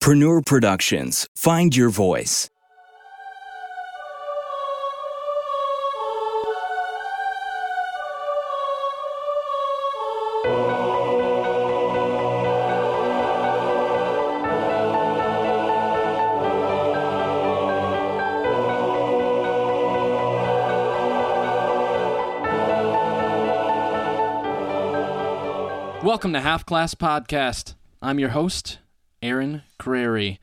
Preneur Productions. Find your voice. Welcome to Half Class Podcast. I'm your host, Aaron Crary,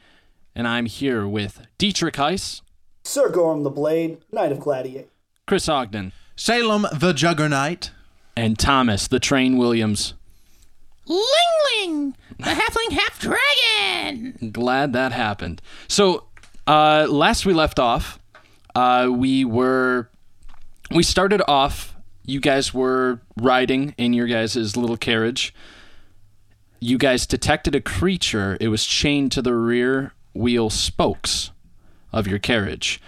and I'm here with Dietrich Heiss, Sir Gorham the Blade, Knight of Gladiator. Chris Ogden, Salem the Juggernaut. and Thomas the Train Williams. Lingling, the halfling half dragon. Glad that happened. So, uh, last we left off, uh, we were we started off. You guys were riding in your guys' little carriage. You guys detected a creature. It was chained to the rear wheel spokes of your carriage.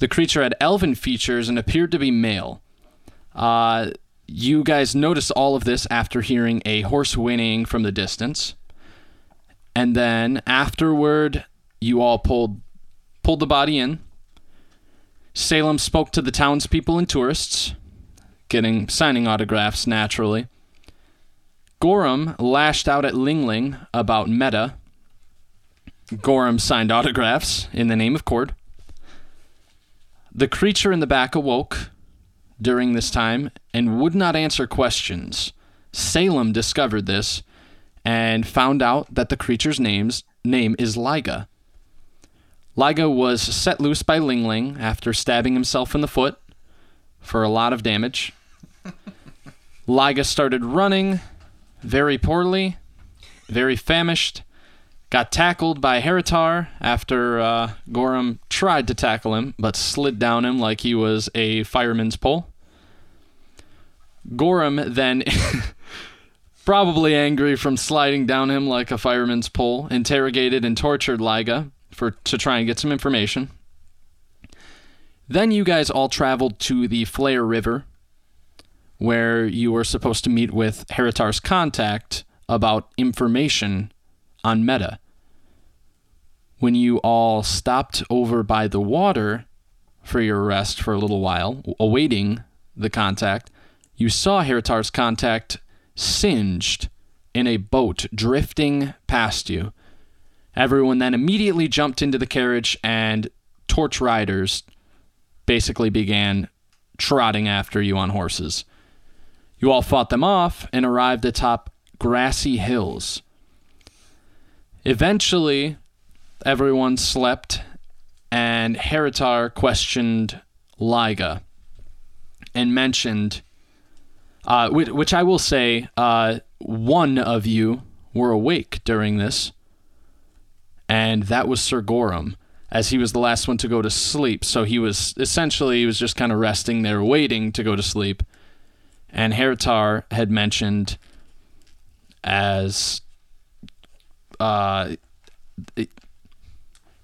The creature had elven features and appeared to be male. Uh, you guys noticed all of this after hearing a horse whinnying from the distance. And then afterward, you all pulled pulled the body in. Salem spoke to the townspeople and tourists, getting signing autographs naturally. Gorham lashed out at Lingling about Meta. Gorham signed autographs in the name of Cord. The creature in the back awoke during this time and would not answer questions. Salem discovered this and found out that the creature's name's name is Liga. Liga was set loose by Lingling after stabbing himself in the foot for a lot of damage. Liga started running very poorly, very famished, got tackled by Heritar after uh, Gorham tried to tackle him but slid down him like he was a fireman's pole. Gorham then, probably angry from sliding down him like a fireman's pole, interrogated and tortured Liga for to try and get some information. Then you guys all traveled to the Flare River, where you were supposed to meet with Heritar's contact about information on Meta. When you all stopped over by the water for your rest for a little while, awaiting the contact, you saw Heritar's contact singed in a boat drifting past you. Everyone then immediately jumped into the carriage, and torch riders basically began trotting after you on horses. You all fought them off and arrived atop grassy hills. Eventually, everyone slept, and Heritar questioned Liga and mentioned, uh, which, which I will say, uh, one of you were awake during this, and that was Sir Gorham, as he was the last one to go to sleep. So he was essentially he was just kind of resting there, waiting to go to sleep. And Heritar had mentioned as uh,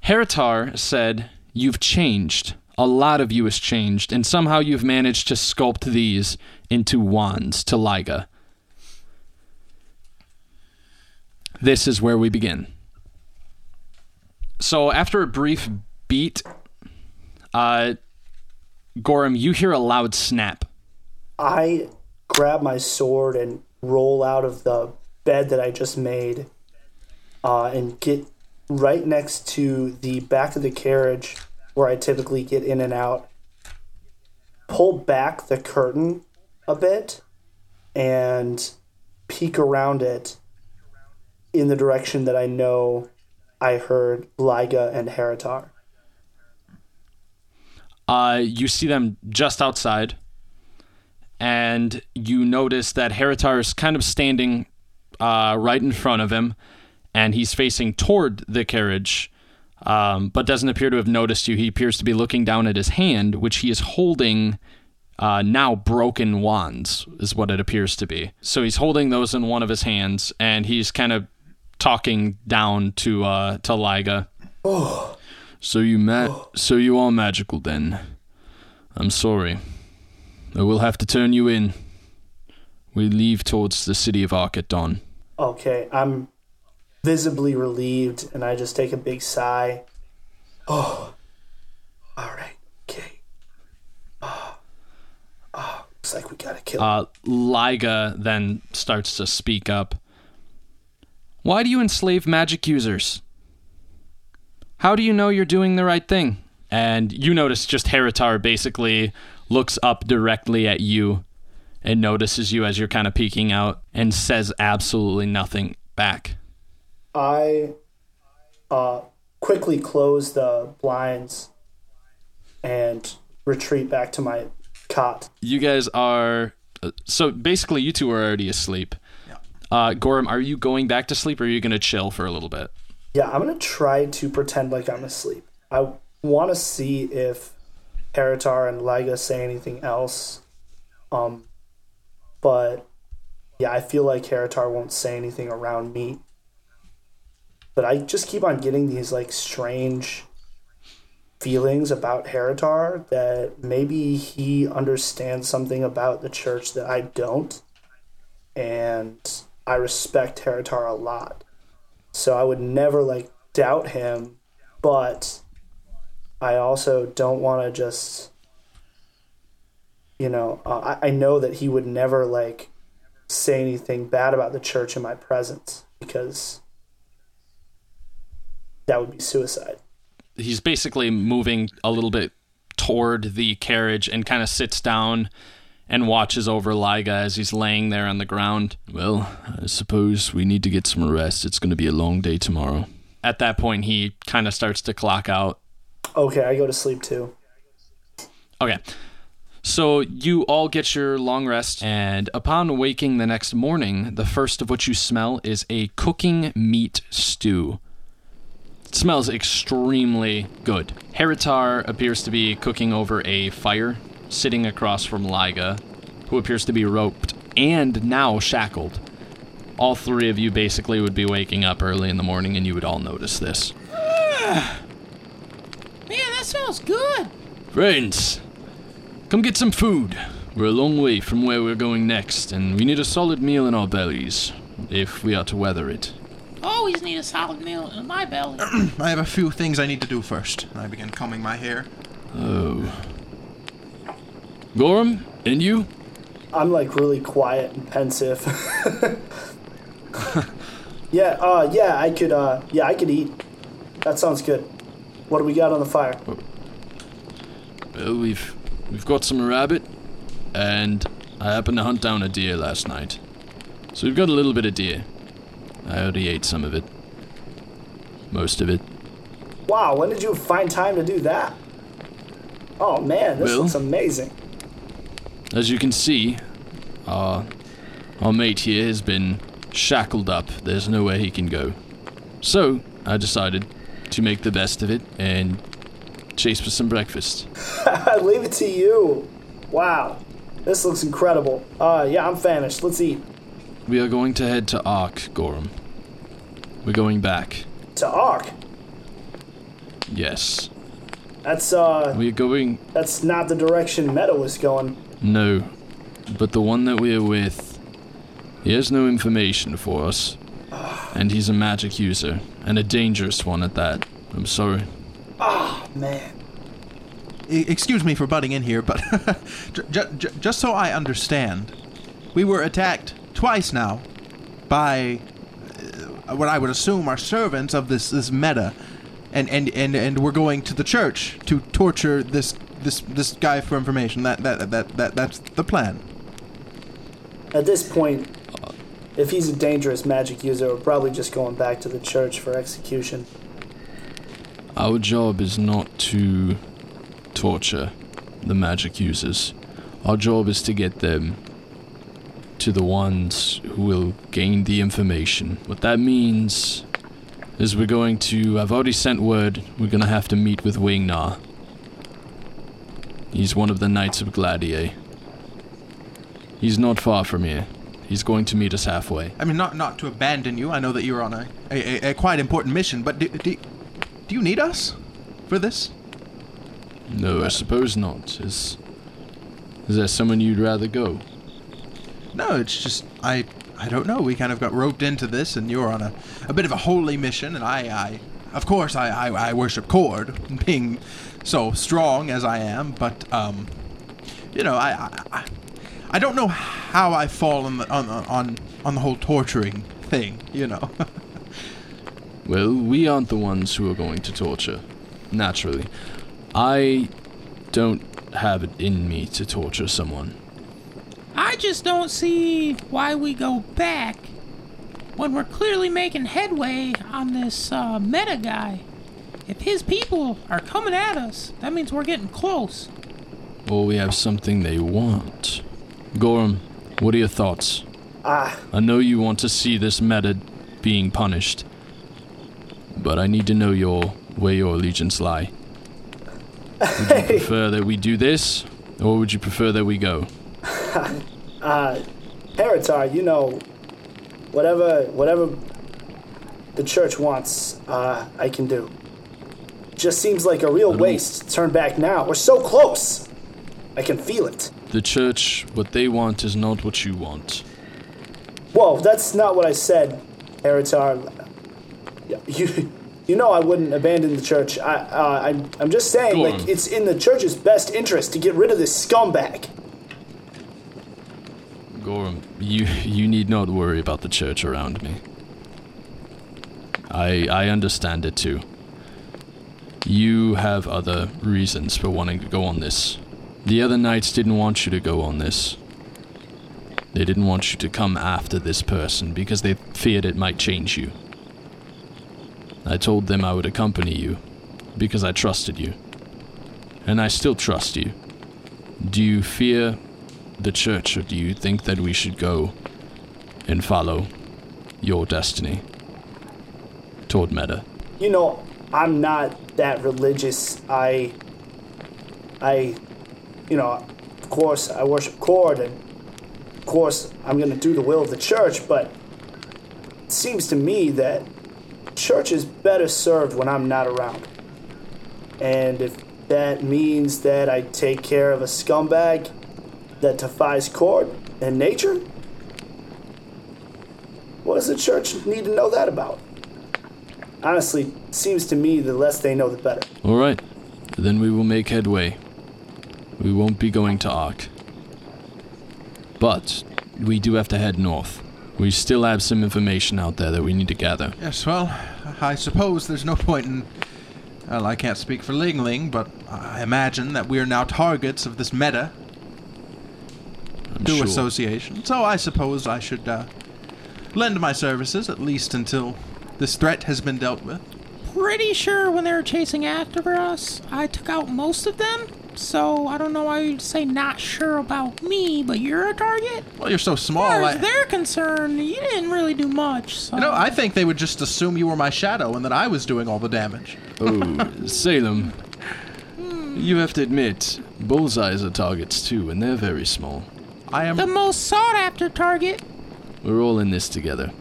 Heritar said, You've changed. A lot of you has changed, and somehow you've managed to sculpt these into wands to Liga. This is where we begin. So, after a brief beat, uh, Gorham, you hear a loud snap. I grab my sword and roll out of the bed that I just made uh, and get right next to the back of the carriage where I typically get in and out. Pull back the curtain a bit and peek around it in the direction that I know I heard Liga and Heritar. Uh, you see them just outside, and you notice that Heritar is kind of standing uh, right in front of him, and he's facing toward the carriage, um, but doesn't appear to have noticed you. He appears to be looking down at his hand, which he is holding uh, now broken wands, is what it appears to be. So he's holding those in one of his hands, and he's kind of talking down to uh, to Liga. So you ma- so you are magical then. I'm sorry. I will have to turn you in. We leave towards the city of Arc at dawn. Okay, I'm visibly relieved, and I just take a big sigh. Oh, all right, okay. Oh, oh looks like we gotta kill. him. Uh, Liga then starts to speak up. Why do you enslave magic users? How do you know you're doing the right thing? And you notice just Heritar basically looks up directly at you and notices you as you're kind of peeking out and says absolutely nothing back. I uh, quickly close the blinds and retreat back to my cot. You guys are. uh, So basically, you two are already asleep. Uh, Gorham, are you going back to sleep or are you going to chill for a little bit? Yeah, I'm gonna try to pretend like I'm asleep. I want to see if Heritar and Liga say anything else. Um, but yeah, I feel like Heritar won't say anything around me. But I just keep on getting these like strange feelings about Heritar that maybe he understands something about the church that I don't. And I respect Heritar a lot. So I would never like doubt him, but I also don't want to just, you know, uh, I, I know that he would never like say anything bad about the church in my presence because that would be suicide. he's basically moving a little bit toward the carriage and kind of sits down and watches over Liga as he's laying there on the ground. Well, I suppose we need to get some rest. It's going to be a long day tomorrow. At that point, he kind of starts to clock out. Okay, I go to sleep too. Okay. So you all get your long rest, and upon waking the next morning, the first of what you smell is a cooking meat stew. It smells extremely good. Heritar appears to be cooking over a fire, sitting across from Liga, who appears to be roped and now shackled. All three of you basically would be waking up early in the morning, and you would all notice this. Ah! Man, that smells good. Friends, come get some food. We're a long way from where we're going next, and we need a solid meal in our bellies if we are to weather it. Always need a solid meal in my belly. I have a few things I need to do first. I begin combing my hair. Oh. Gorham, and you? I'm like really quiet and pensive. yeah, uh, yeah, I could, uh, yeah, I could eat. That sounds good. What do we got on the fire? Well, we've we've got some rabbit, and I happened to hunt down a deer last night. So we've got a little bit of deer. I already ate some of it. Most of it. Wow, when did you find time to do that? Oh man, this Well- looks amazing. As you can see, our, our mate here has been shackled up. There's nowhere he can go. So, I decided to make the best of it and chase for some breakfast. I leave it to you. Wow, this looks incredible. Uh, yeah, I'm famished. Let's eat. We are going to head to Ark, Gorham. We're going back. To Ark. Yes. That's uh, We're going. that's not the direction Meadow was going. No. But the one that we're with. He has no information for us. And he's a magic user. And a dangerous one at that. I'm sorry. Oh man, I- excuse me for butting in here, but j- j- j- just so I understand, we were attacked twice now by uh, what I would assume are servants of this this meta, and and and and we're going to the church to torture this this this guy for information. That that that that that's the plan. at this point, if he's a dangerous magic user, we're probably just going back to the church for execution. Our job is not to torture the magic users. Our job is to get them to the ones who will gain the information. What that means is we're going to. I've already sent word. We're going to have to meet with Wingnar. He's one of the Knights of Gladier. He's not far from here. He's going to meet us halfway. I mean, not not to abandon you. I know that you're on a a, a, quite important mission, but do, do do you need us for this? No, I suppose not. Is, is there someone you'd rather go? No, it's just I I don't know. We kind of got roped into this, and you're on a, a bit of a holy mission, and I, I of course, I, I, I worship Cord, being so strong as I am, but, um, you know, I, I, I- I don't know how I fall on the, on, on, on the whole torturing thing, you know. Well, we aren't the ones who are going to torture. Naturally. I don't have it in me to torture someone. I just don't see why we go back when we're clearly making headway on this uh, meta guy. If his people are coming at us, that means we're getting close. Well, we have something they want. Gorham, what are your thoughts? Ah, I know you want to see this meta being punished, but I need to know your where your allegiance lie. Would you prefer that we do this, or would you prefer that we go? Uh, Heritar, you know, whatever whatever the church wants, uh, I can do. Just seems like a real waste to turn back now. We're so close. I can feel it. The church, what they want is not what you want. Whoa, that's not what I said, Heritar. You, you know I wouldn't abandon the church. I, uh, I'm, I'm just saying, Go like, on. it's in the church's best interest to get rid of this scumbag. Gorham, you you need not worry about the church around me. I I understand it too. You have other reasons for wanting to go on this. The other knights didn't want you to go on this. They didn't want you to come after this person because they feared it might change you. I told them I would accompany you because I trusted you. And I still trust you. Do you fear the church, or do you think that we should go and follow your destiny toward Meta? You know, I'm not that religious. I, I, you know, of course I worship Cord, and of course I'm gonna do the will of the church. But it seems to me that church is better served when I'm not around. And if that means that I take care of a scumbag that defies Cord and nature, what does the church need to know that about? Honestly, seems to me the less they know, the better. All right, then we will make headway. We won't be going to Ark. But we do have to head north. We still have some information out there that we need to gather. yes, well, I suppose there's no point in. Well, I can't speak for Ling Ling, but I imagine that we are now targets of this meta I'm through sure. association. So I suppose I should uh, lend my services at least until this threat has been dealt with. Pretty sure when they were chasing after us, I took out most of them. So I don't know why you'd say not sure about me, but you're a target. Well, you're so small. As far I, as they're concerned, you didn't really do much. So. you know, I think they would just assume you were my shadow and that I was doing all the damage. Oh, Salem. You have to admit, bullseyes are targets too, and they're very small. I am. the most sought after target. We're all in this together.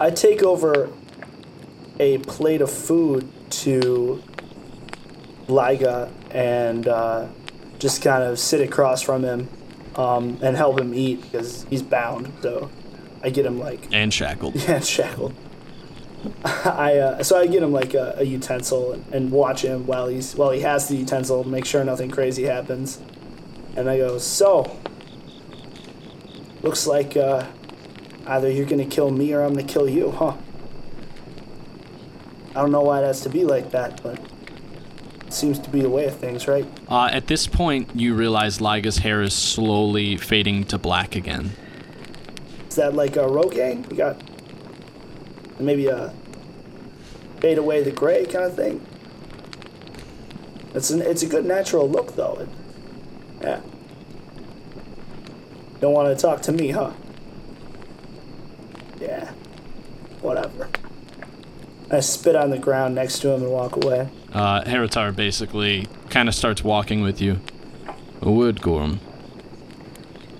I take over a plate of food to Liga and uh, just kind of sit across from him um, and help him eat because he's bound. So I get him like And shackled. yeah, shackled. I uh, so I get him like a, a utensil and, and watch him while he's while he has the utensil, make sure nothing crazy happens. And I go, so looks like uh, either you're gonna kill me or I'm gonna kill you, huh? I don't know why it has to be like that, but seems to be the way of things, right? Uh, at this point, you realize Liga's hair is slowly fading to black again. Is that like a Rogaine? We got maybe a fade away the gray kind of thing. It's an it's a good natural look though. It, yeah. Don't want to talk to me, huh? Yeah. Whatever. I spit on the ground next to him and walk away. Uh, Heritar basically kind of starts walking with you. A word, Gorham.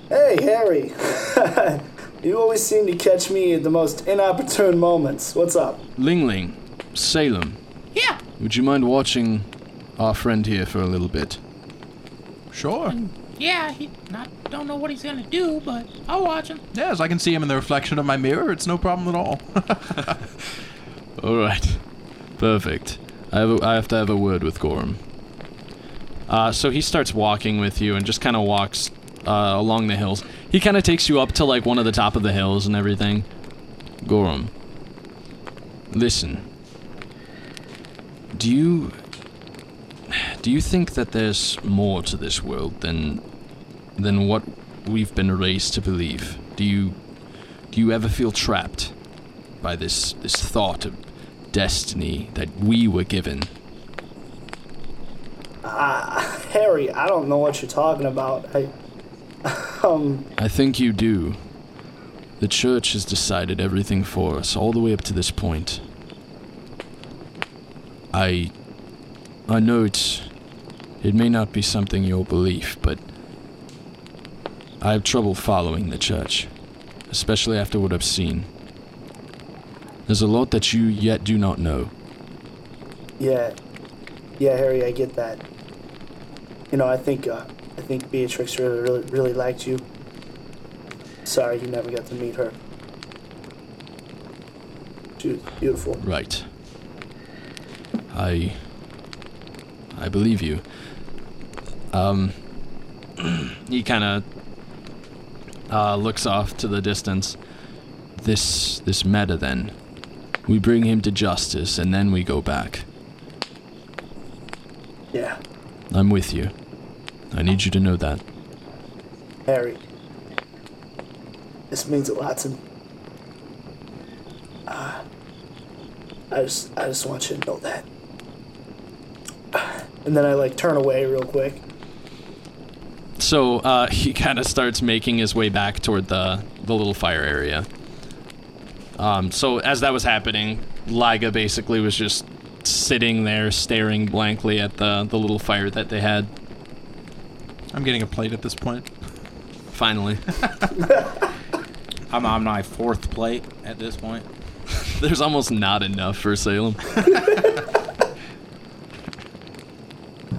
Hey, Harry. you always seem to catch me at the most inopportune moments. What's up? Ling Ling, Salem, Yeah, would you mind watching our friend here for a little bit? Sure. Yeah, he not don't know what he's gonna do, but I'll watch him. Yes, I can see him in the reflection of my mirror. It's no problem at all. All right. Perfect. I have, a, I have to have a word with Gorham. Uh, so he starts walking with you and just kind of walks uh, along the hills. He kind of takes you up to like one of the top of the hills and everything. Gorham, listen. Do you do you think that there's more to this world than than what we've been raised to believe? Do you do you ever feel trapped by this this thought of destiny that we were given? Harry, I don't know what you're talking about. I, um, I think you do. The church has decided everything for us, all the way up to this point. I. I know it's. It may not be something you'll believe, but. I have trouble following the church, especially after what I've seen. There's a lot that you yet do not know. yeah, yeah, Harry, I get that. You know, I think, uh, I think Beatrix really, really, really liked you. Sorry you never got to meet her. She was beautiful. Right. I. I believe you. Um. he kind of uh, looks off to the distance. This this meta then. We bring him to justice and then we go back. Yeah, I'm with you. I need you to know that. Harry. This means a lot to me. Uh, I just, I just want you to know that. And then I like turn away real quick. So uh, he kind of starts making his way back toward the the little fire area. Um, so as that was happening, Liga basically was just sitting there staring blankly at the the little fire that they had. I'm getting a plate at this point. Finally, I'm on my fourth plate at this point. there's almost not enough for Salem.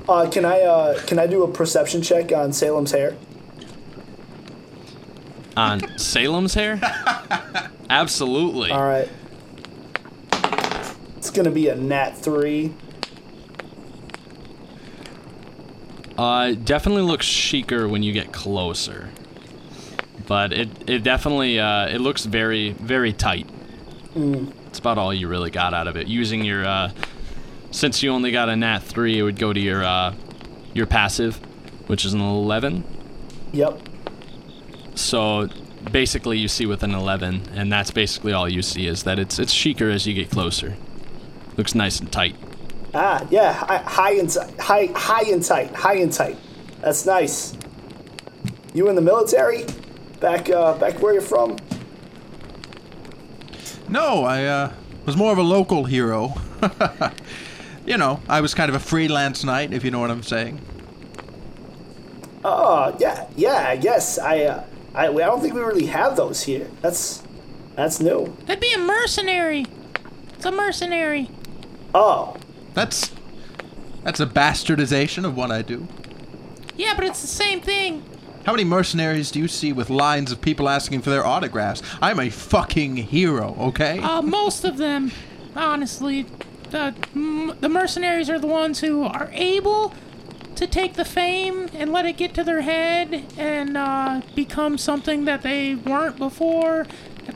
Uh, can I, uh, can I do a perception check on Salem's hair? On Salem's hair? Absolutely. All right. It's gonna be a nat three. Uh, definitely looks chicer when you get closer. But it, it definitely uh, it looks very very tight. It's about all you really got out of it. Using your uh, since you only got a nat three, it would go to your uh, your passive, which is an eleven. Yep. So basically, you see with an eleven, and that's basically all you see is that it's it's chicer as you get closer. Looks nice and tight. Ah, yeah, high, high and high, high and tight, high and tight. That's nice. You in the military? Back, uh, back where you're from? No, I uh, was more of a local hero. you know, I was kind of a freelance knight, if you know what I'm saying. Oh, yeah, yeah, yes. I, uh, I, I don't think we really have those here. That's, that's new. That'd be a mercenary. It's a mercenary. Oh, That's that's a bastardization of what I do. Yeah, but it's the same thing. How many mercenaries do you see with lines of people asking for their autographs? I'm a fucking hero, okay? Uh, most of them, honestly, the the mercenaries are the ones who are able to take the fame and let it get to their head and uh, become something that they weren't before,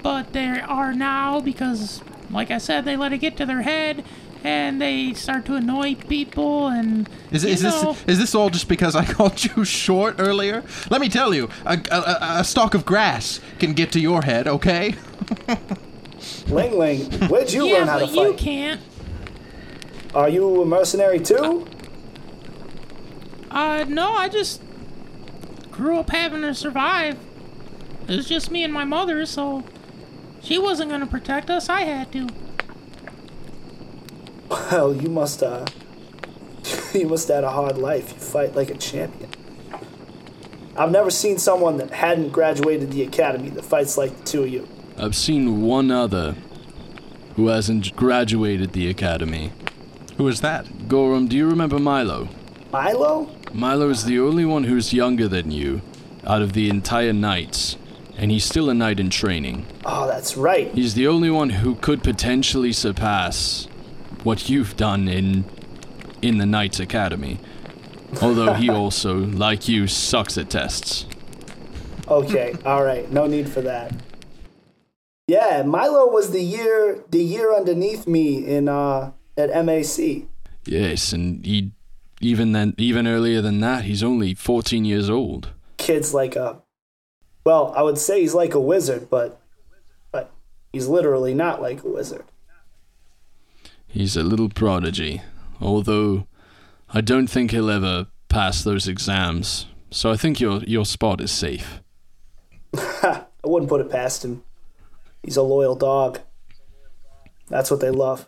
but they are now because, like I said, they let it get to their head and they start to annoy people and Is, is know, this is this all just because I called you short earlier? Let me tell you, a, a, a- a stalk of grass can get to your head, okay? Ling Ling, where'd you yeah, learn how to but you can't. Are you a mercenary too? Uh, no, I just grew up having to survive. It was just me and my mother, so she wasn't gonna protect us. I had to. Well, you must, uh, you must have had a hard life. You fight like a champion. I've never seen someone that hadn't graduated the academy that fights like the two of you. I've seen one other who hasn't graduated the academy. Who is that? Gorham, do you remember Milo? Milo? Milo is the only one who's younger than you out of the entire knights, and he's still a knight in training. Oh, that's right. He's the only one who could potentially surpass what you've done in in the Knights Academy. Although he also, like you, sucks at tests. Okay, all right. No need for that. Yeah, Milo was the year the year underneath me in uh at MAC. Yes, and he even then even earlier than that, he's only 14 years old. Kid's like a well, I would say he's like a wizard, but but he's literally not like a wizard. He's a little prodigy, although I don't think he'll ever pass those exams. So I think your your spot is safe. I wouldn't put it past him. He's a loyal dog. That's what they love.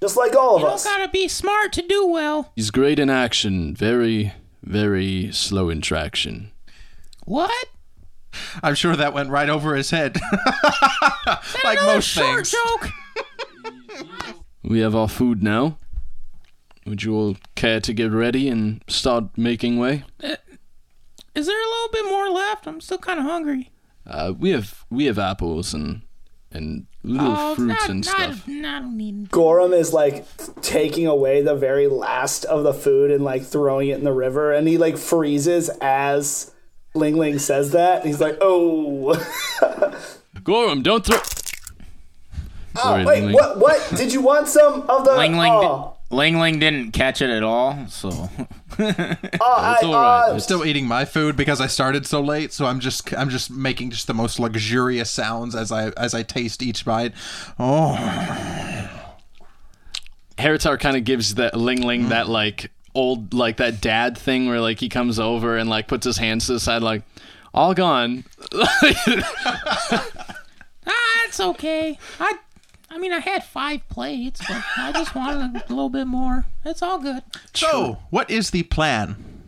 Just like all of You don't us. gotta be smart to do well. He's great in action, very very slow in traction. What? I'm sure that went right over his head. like most short things. joke. We have our food now. Would you all care to get ready and start making way? Is there a little bit more left? I'm still kind of hungry. Uh, we have we have apples and and little oh, fruits not, and not, stuff. no, I don't need. Gorham is like taking away the very last of the food and like throwing it in the river, and he like freezes as Ling Ling says that. He's like, "Oh, Gorham, don't throw. oh Sorry, wait, Ling. what? What? Did you want some of the? Ling Ling, oh, di- Ling Ling didn't catch it at all, so It's I, all right. uh, It's- Still eating my food because I started so late, so I'm just I'm just making just the most luxurious sounds as I as I taste each bite. Oh, Heritar kind of gives that Ling Ling that like old like that dad thing where like he comes over and like puts his hands to the side like all gone. Ah, it's okay. I, I mean, I had five plates, but I just wanted a little bit more. It's all good. so what is the plan?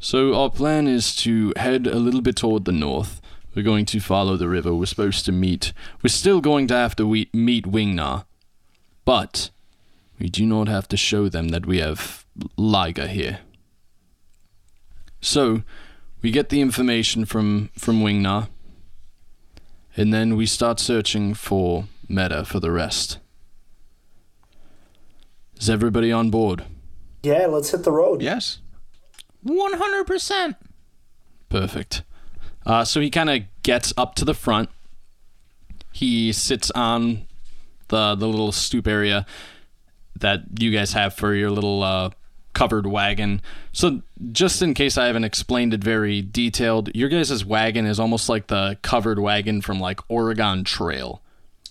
So our plan is to head a little bit toward the north. We're going to follow the river. We're supposed to meet. We're still going to have to we- meet Wingna, but we do not have to show them that we have Liga here. So we get the information from from Wingna, and then we start searching for Meta for the rest. Is everybody on board? yeah, let's hit the road. Yes. One hundred percent. Perfect. Uh, so he kind of gets up to the front. He sits on the the little stoop area that you guys have for your little uh, covered wagon. So just in case I haven't explained it very detailed, your guys' wagon is almost like the covered wagon from like Oregon Trail.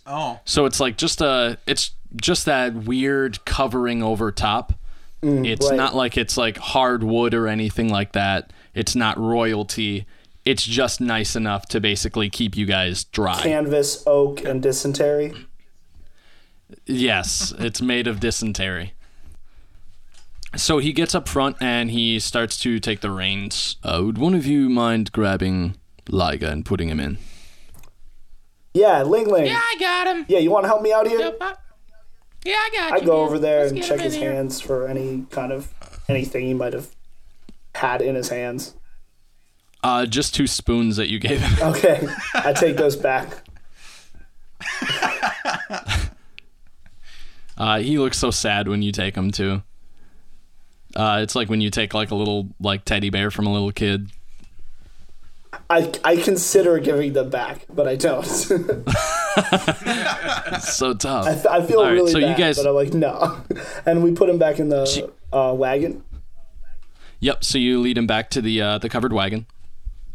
Oh. So it's like just a it's just that weird covering over top. it's right. not like it's like hardwood or anything like that. It's not royalty. It's just nice enough to basically keep you guys dry. Canvas, oak, and dysentery. Yes, it's made of dysentery. So he gets up front and he starts to take the reins. Uh, would one of you mind grabbing Liga and putting him in? Yeah, Ling Ling. Yeah, I got him. Yeah, you want to help me out here? Yep, I- yeah, I got you. I go man. over there Let's and check his here. hands for any kind of anything he might have had in his hands. Uh, just two spoons that you gave him. Okay, I take those back. Uh, he looks so sad when you take him too. Uh, it's like when you take like a little like teddy bear from a little kid. I, I consider giving them back, but I don't. So tough. I feel All right, really so you guys- but I'm like no. And we put him back in the uh, wagon. Yep. So you lead him back to the uh, the covered wagon.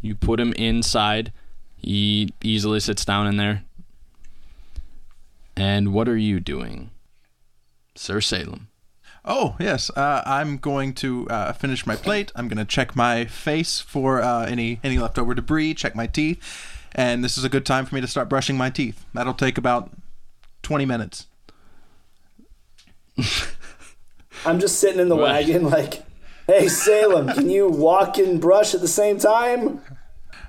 You put him inside. He easily sits down in there. And what are you doing, Sir Salem? Oh yes, uh, I'm going to uh, finish my plate. I'm going to check my face for uh, any any leftover debris. Check my teeth, and this is a good time for me to start brushing my teeth. That'll take about twenty minutes. I'm just sitting in the Right. wagon, like, hey Salem, can you walk and brush at the same time?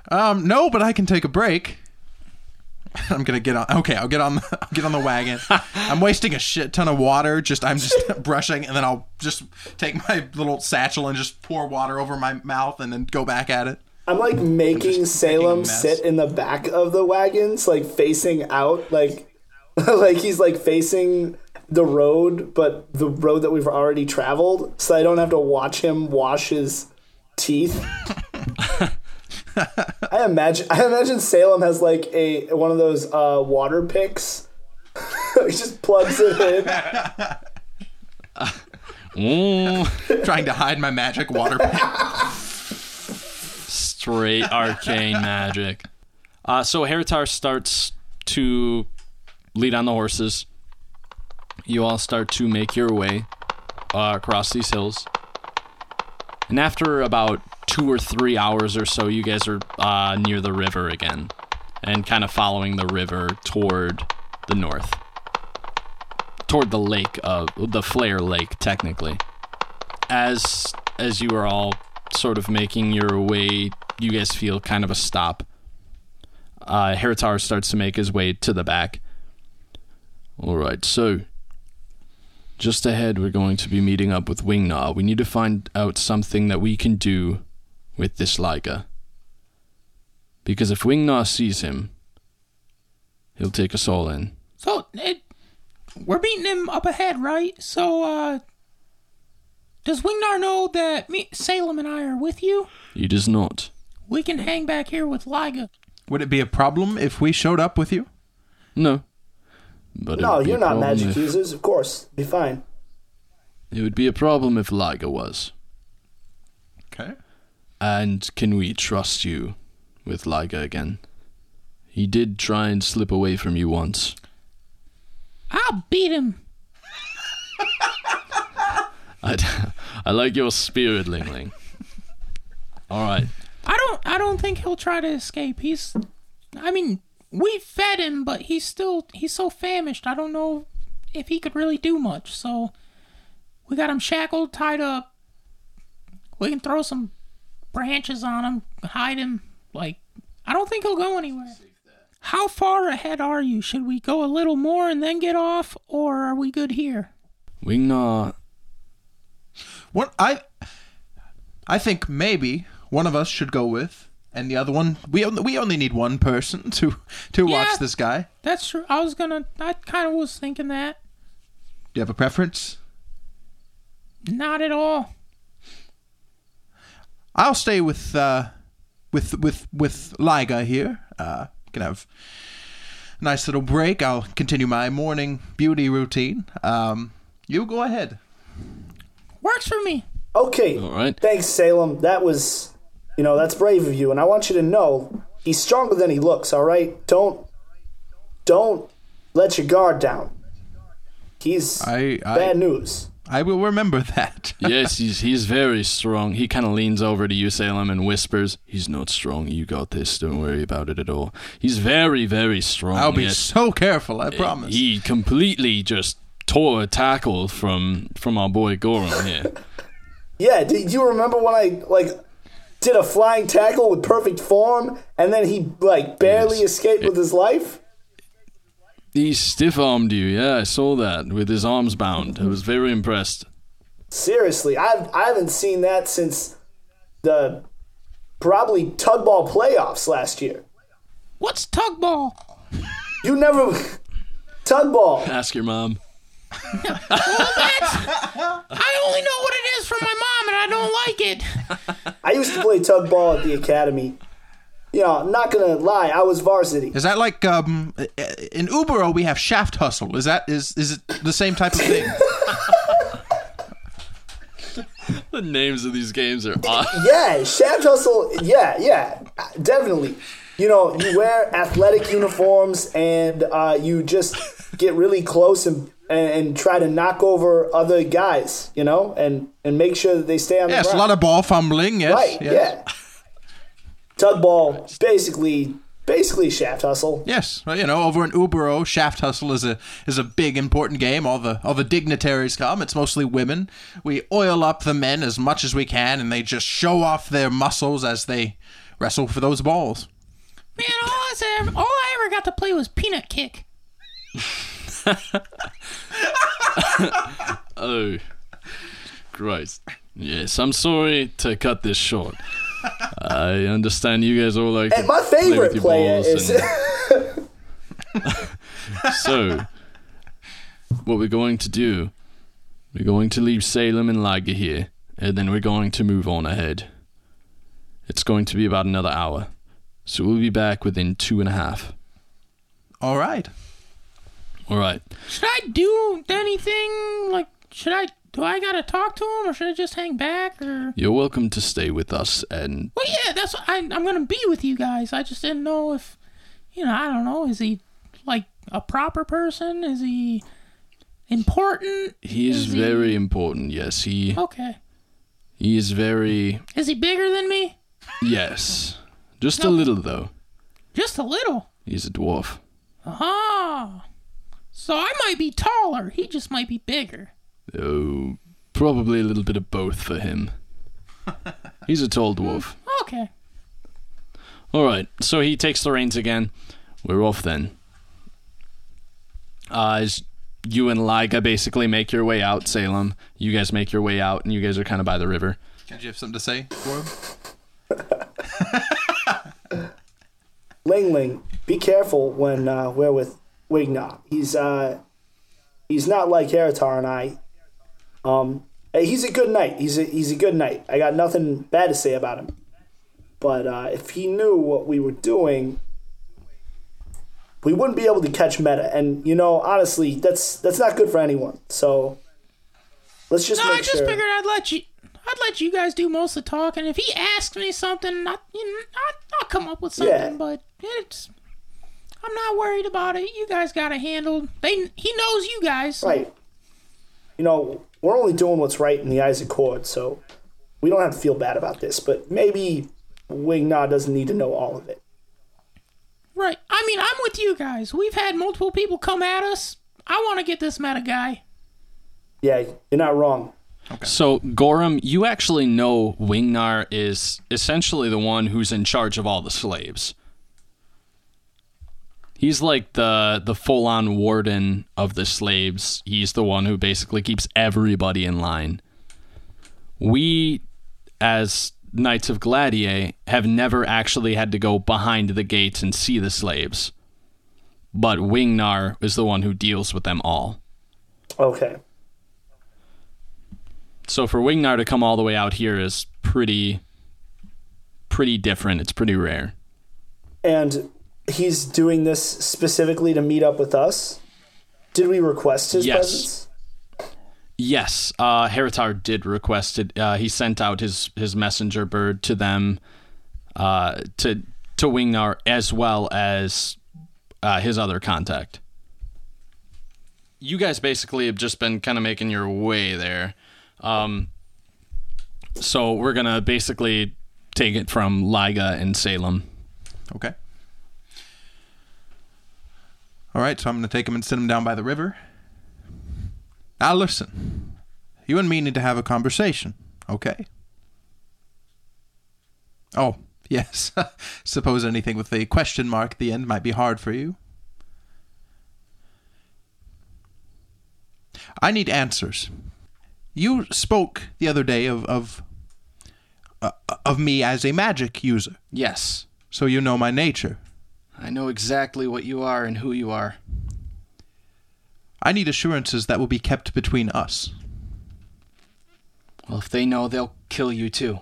Um, no, but I can take a break. I'm gonna get on. Okay, I'll get on. The, I'll get on the wagon. I'm wasting a shit ton of water. Just I'm just brushing, and then I'll just take my little satchel and just pour water over my mouth, and then go back at it. I'm like making just making a Salem sit in the back of the wagons, like facing out, like like he's like facing the road, but the road that we've already traveled, so I don't have to watch him wash his teeth. I imagine I imagine Salem has like a one of those uh, water picks. he just plugs it in. Mm, Trying to hide my magic water pick. straight arcane magic. Uh, so Heritar starts to lead on the horses. You all start to make your way uh, across these hills. And after about two or three hours or so, you guys are uh, near the river again and kind of following the river toward the north. Toward the lake, of the Flare Lake, technically. As as you are all sort of making your way, you guys feel kind of a stop. Uh, Heritar starts to make his way to the back. All right, so just ahead, we're going to be meeting up with Wingnaw. We need to find out something that we can do with this Liga. Because if Wingnaw sees him, he'll take us all in. So it, we're beating him up ahead, right? So uh, does Wingnar know that me, Salem and I are with you? He does not. We can hang back here with Liga. Would it be a problem if we showed up with you? No. But No, you're not magic if- users, of course. Be fine. It would be a problem if Liga was. Okay. And can we trust you with Liga again? He did try and slip away from you once. I'll beat him. I, I like your spirit, Ling Ling. All right. I don't. I don't think he'll try to escape. He's. I mean, we fed him, but he's still. He's so famished. I don't know if he could really do much. So we got him shackled, tied up. We can throw some branches on him, hide him. Like I don't think he'll go anywhere. How far ahead are you? Should we go a little more and then get off, or are we good here? Wingnaw, uh, What I I think maybe one of us should go with, and the other one we only, we only need one person to to Yeah. watch this guy. That's true. I was gonna. I kind of was thinking that. Do you have a preference? Not at all. I'll stay with uh, with with with Liga here. Uh, can have a nice little break. I'll continue my morning beauty routine. Um, you go ahead. Works for me. Okay. all right. Thanks, Salem. That was, you know, that's brave of you. And I want you to know he's stronger than he looks. All right. Don't, don't let your guard down. He's I bad I, news. I will remember that. yes, he's he's very strong. He kind of leans over to you, Salem, and whispers, "He's not strong. You got this. Don't worry about it at all. He's very, very strong. I'll be yes. so careful. I eh, promise. He completely just tore a tackle from from our boy Goron here. Yeah. Do you remember when I like did a flying tackle with perfect form, and then he like barely Yes. escaped with eh. his life? He stiff armed you. Yeah, I saw that with his arms bound. I was very impressed. Seriously, I've I haven't seen that since the probably tug ball playoffs last year. What's tug ball? You never tug ball. Ask your mom. I only know what it is from my mom, and I don't like it. I used to play tug ball at the academy. You know, I'm not gonna lie, I was varsity. Is that like um in Ubero we have shaft hustle? Is that is is it the same type of thing? The names of these games are odd. Yeah, shaft hustle. Yeah, yeah, definitely. You know, you wear athletic uniforms and uh, you just get really close and, and and try to knock over other guys. You know, and and make sure that they stay on yes, the a lot of ball fumbling. Yes, right. yes. Yeah. Tug ball, basically, basically shaft hustle. Yes, well, you know, over in Ubero, shaft hustle is a is a big important game. All the all the dignitaries come. It's mostly women. We oil up the men as much as we can, and they just show off their muscles as they wrestle for those balls. Man, all I, ever, all I ever got to play was Peanut Kick. Oh, Christ. Yes, I'm sorry to cut this short. I understand you guys all like And to my play with favorite your player balls is. and- so, what we're going to do, we're going to leave Salem and Liga here, and then we're going to move on ahead. It's going to be about another hour, so we'll be back within two and a half. All right. All right. Should I do anything? Like, should I? Do I gotta talk to him, or should I just hang back? Or You're welcome to stay with us, and well, yeah, that's I, I'm gonna be with you guys. I just didn't know if, you know, I don't know. Is he like a proper person? Is he important? he is Is he- very important. Yes, he Okay. he is very Is he bigger than me? yes, just a little though. Just a little. He's a dwarf. Ah. So I might be taller. He just might be bigger. Oh, probably a little bit of both for him. He's a tall dwarf. Okay. All right, so he takes the reins again. We're off then. Uh, as you and Liga basically make your way out Salem, you guys make your way out, and you guys are kind of by the river. Did you have something to say for him? Ling Ling, be careful when uh, we're with Wingnar. He's uh, he's not like Heritar and I. Um, he's a good knight. He's a he's a good knight. I got nothing bad to say about him. But uh, if he knew what we were doing, we wouldn't be able to catch Meta. And you know, honestly, that's that's not good for anyone. So let's just No, make I just sure. figured I'd let you. I'd let you guys do most of the talking. If he asks me something, I, you know, I, I'll come up with something. Yeah. But it's, I'm not worried about it. You guys got it handled. They, he knows you guys. so- Right. You know, we're only doing what's right in the eyes of Cord, so we don't have to feel bad about this. But maybe Wingnar doesn't need to know all of it. Right. I mean, I'm with you guys. We've had multiple people come at us. I want to get this meta guy. Yeah, you're not wrong. So, Gorham, you actually know Wingnar is essentially the one who's in charge of all the slaves. He's like the the full on warden of the slaves. He's the one who basically keeps everybody in line. We, as Knights of Gladier, have never actually had to go behind the gates and see the slaves. But Wingnar is the one who deals with them all. Okay. So for Wingnar to come all the way out here is pretty pretty different. It's pretty rare. And he's doing this specifically to meet up with us? Did we request his Yes. presence? Yes, uh, Heritar did request it. Uh, he sent out his, his messenger bird to them, uh, to to Wingnar as well as uh, his other contact. You guys basically have just been kind of making your way there. Um, so we're gonna basically take it from Liga and Salem. Okay. All right, so I'm going to take him and sit him down by the river. Now listen, you and me need to have a conversation, okay? Oh, yes. Suppose anything with a question mark at the end might be hard for you. I need answers. You spoke the other day of of uh, of me as a magic user, Yes, so you know my nature. I know exactly what you are and who you are. I need assurances that will be kept between us. Well, if they know, they'll kill you too.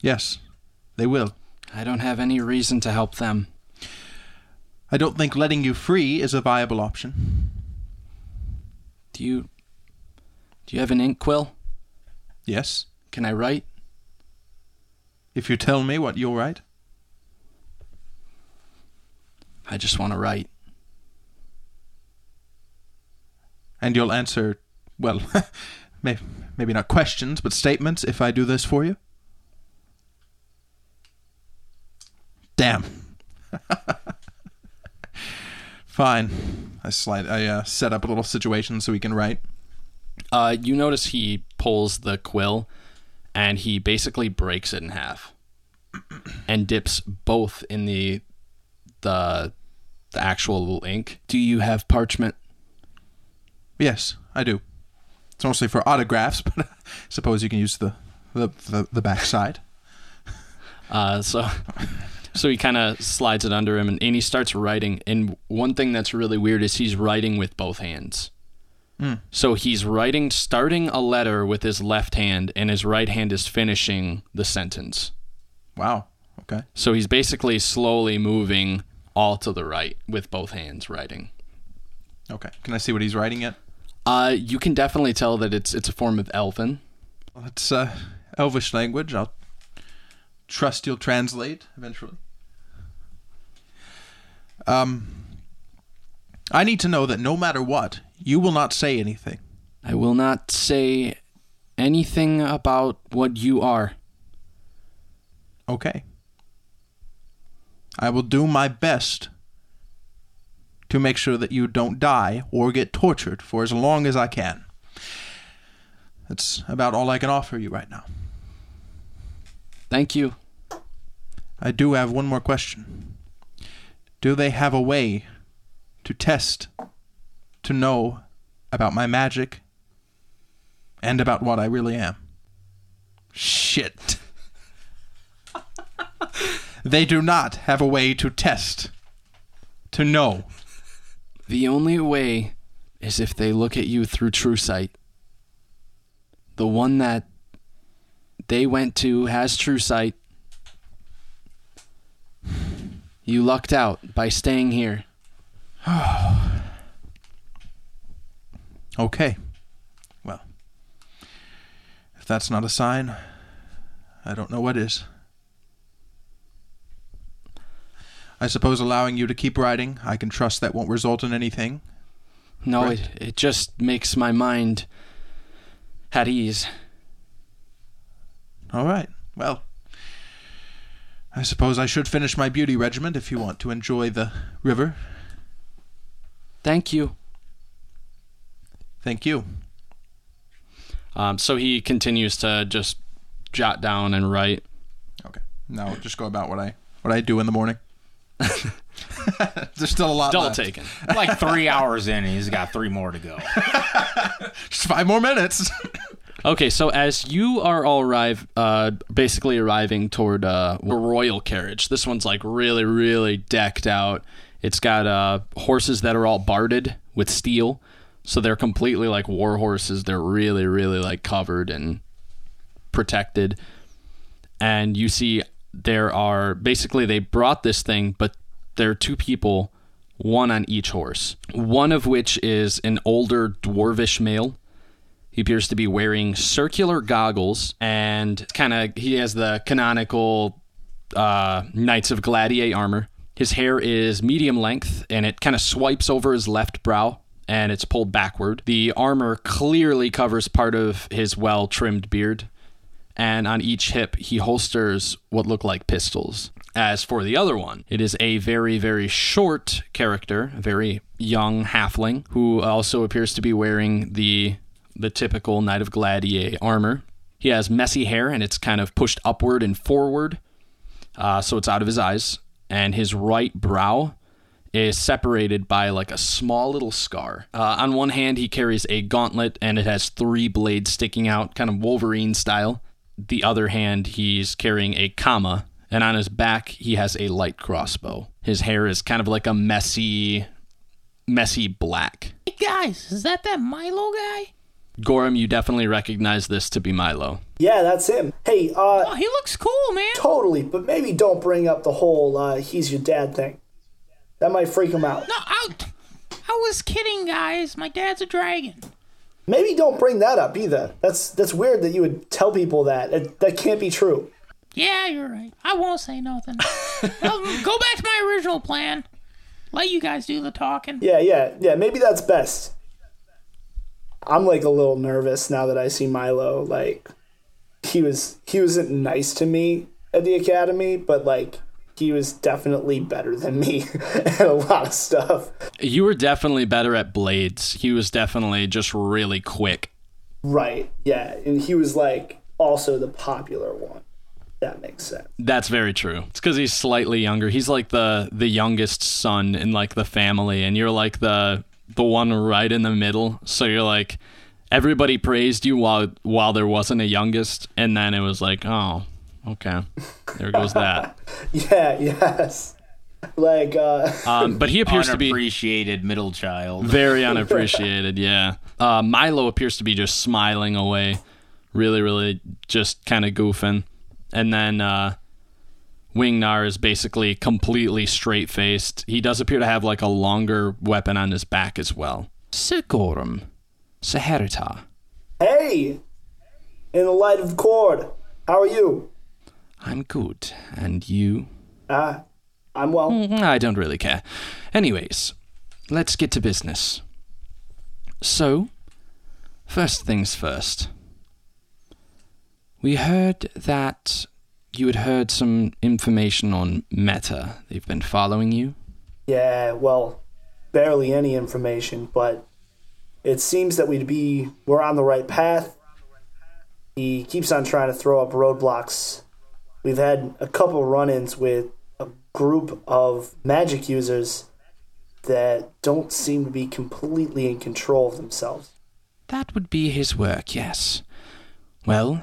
Yes, they will. I don't have any reason to help them. I don't think letting you free is a viable option. Do you. Do you have an ink quill? Yes, Can I write? if you tell me what you'll write. I just want to write. And you'll answer, well, maybe not questions, but statements if I do this for you. Damn. Fine. I slide. I uh, set up a little situation so he can write. Uh, you notice he pulls the quill and he basically breaks it in half and dips both in the the the actual ink. Do you have parchment? Yes, I do. It's mostly for autographs, but I suppose you can use the the the, the backside. Uh, so, so he kind of slides it under him, and, and he starts writing. And one thing that's really weird is he's writing with both hands. So he's writing, starting a letter with his left hand, and his right hand is finishing the sentence. Wow. Okay. So he's basically slowly moving all to the right with both hands writing. Okay. Can I see what he's writing yet? Uh, you can definitely tell that it's it's a form of Elfin. Well, it's uh, Elvish language. I'll trust you'll translate eventually. Um, I need to know that no matter what, you will not say anything. I will not say anything about what you are. Okay. I will do my best to make sure that you don't die or get tortured for as long as I can. That's about all I can offer you right now. Thank you. I do have one more question. Do they have a way to test, to know about my magic, and about what I really am? Shit. they do not have a way to test, to know. The only way is if they look at you through True Sight. The one that they went to has True Sight. You lucked out by staying here. Okay. Well, if that's not a sign, I don't know what is. I suppose allowing you to keep writing, I can trust that won't result in anything. No, Right. it, it just makes my mind at ease. All right. Well, I suppose I should finish my beauty regiment if you want to enjoy the river. Thank you. Thank you. Um, so he continues to just jot down and write. Okay. Now I'll just go about what I what I do in the morning. There's still a lot Double left. taken. like three hours in, and he's got three more to go. Just five more minutes. Okay, so as you are all arrive, uh, basically arriving toward uh, a royal carriage, this one's like really, really decked out. It's got uh, horses that are all barded with steel, so they're completely like war horses. They're really, really like covered and protected. And you see, there are basically they brought this thing, but there are two people, one on each horse. One of which is an older dwarvish male he appears to be wearing circular goggles and kind of he has the canonical uh, Knights of Gladiator armor. His hair is medium length and it kind of swipes over his left brow and it's pulled backward. The armor clearly covers part of his well trimmed beard. And on each hip, he holsters what look like pistols. As for the other one, it is a very, very short character, very young halfling, who also appears to be wearing the the typical Knight of Gladiator armor. He has messy hair and it's kind of pushed upward and forward, uh, so it's out of his eyes. And his right brow is separated by like a small little scar. Uh, on one hand, he carries a gauntlet and it has three blades sticking out, kind of Wolverine style. The other hand, he's carrying a comma, and on his back, he has a light crossbow. His hair is kind of like a messy, messy black. Hey guys, is that that Milo guy? Gorham, you definitely recognize this to be Milo. Yeah, that's him. Hey, uh, Oh, he looks cool, man. totally, but maybe don't bring up the whole uh, he's your dad thing. That might freak him out. No, I, I was kidding, guys. My dad's a dragon. Maybe don't bring that up either. That's that's weird that you would tell people that. It, that can't be true. Yeah, you're right. I won't say nothing. Go back to my original plan. Let you guys do the talking. Yeah, yeah, yeah. Maybe that's best. I'm like a little nervous now that I see Milo. Like, he was he wasn't nice to me at the academy, but like he was definitely better than me at a lot of stuff. You were definitely better at blades. He was definitely just really quick. Right. Yeah, and he was like also the popular one. That makes sense. That's very true. It's because he's slightly younger. He's like the the youngest son in like the family, and you're like the the one right in the middle. So you're like everybody praised you while while there wasn't a youngest, and then it was like, oh, okay, there goes that. Yeah, yes. Like, uh, Um, but he appears to be appreciated middle child. very unappreciated. Yeah, uh, Milo appears to be just smiling away, really, really just kind of goofing, and then. Uh, Wingnar is basically completely straight faced. He does appear to have like a longer weapon on his back as well. Sigorum. Saherita. hey, in the light of cord, how are you? I'm good. And you? Ah, I'm well. Mm, I don't really care. Anyways, let's get to business. So, first things first. We heard that you had heard some information on Meta. They've been following you. Yeah, well, barely any information, but it seems that we'd be we're on the right path. He keeps on trying to throw up roadblocks. We've had a couple run-ins with a group of magic users that don't seem to be completely in control of themselves. That would be his work, yes. Well,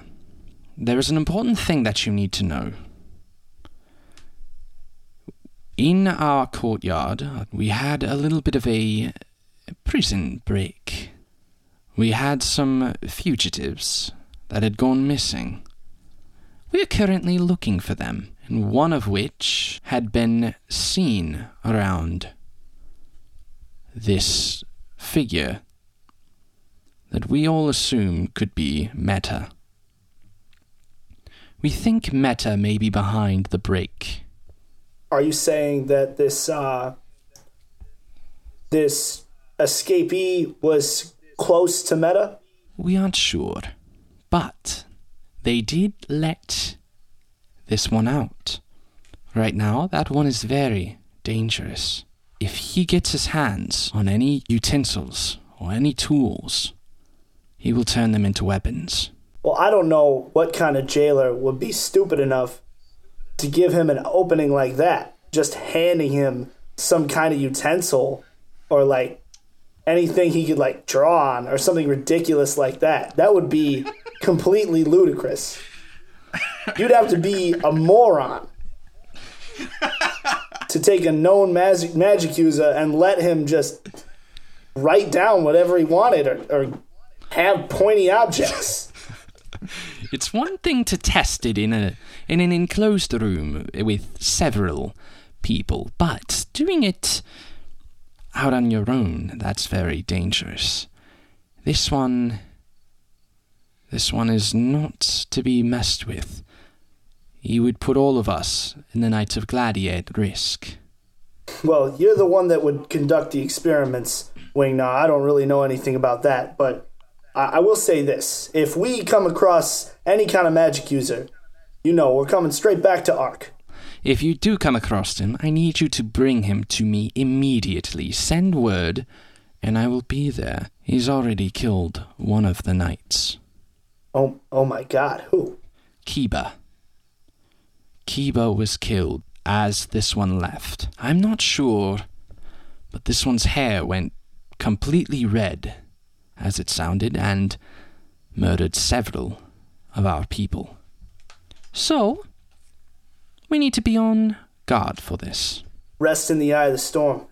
there is an important thing that you need to know. In our courtyard, we had a little bit of a prison break. We had some fugitives that had gone missing. We are currently looking for them, and one of which had been seen around this figure that we all assume could be Meta. We think Meta may be behind the break. Are you saying that this uh, this escapee was close to Meta? We aren't sure, but they did let this one out. Right now, that one is very dangerous. If he gets his hands on any utensils or any tools, he will turn them into weapons. Well, I don't know what kind of jailer would be stupid enough to give him an opening like that. Just handing him some kind of utensil or like anything he could like draw on or something ridiculous like that. That would be completely ludicrous. You'd have to be a moron to take a known magic magic user and let him just write down whatever he wanted or, or have pointy objects. It's one thing to test it in a in an enclosed room with several people, but doing it out on your own, that's very dangerous. This one this one is not to be messed with. He would put all of us in the Knights of Gladiator at risk. Well, you're the one that would conduct the experiments, Wing. Now, I don't really know anything about that, but I, I will say this: if we come across any kind of magic user, you know, we're coming straight back to Ark. If you do come across him, I need you to bring him to me immediately. Send word, and I will be there. He's already killed one of the knights. Oh, oh my God, who? Kiba. Kiba was killed as this one left. I'm not sure, but this one's hair went completely red, as it sounded, and murdered several of our people. So, we need to be on guard for this. Rest in the eye of the storm.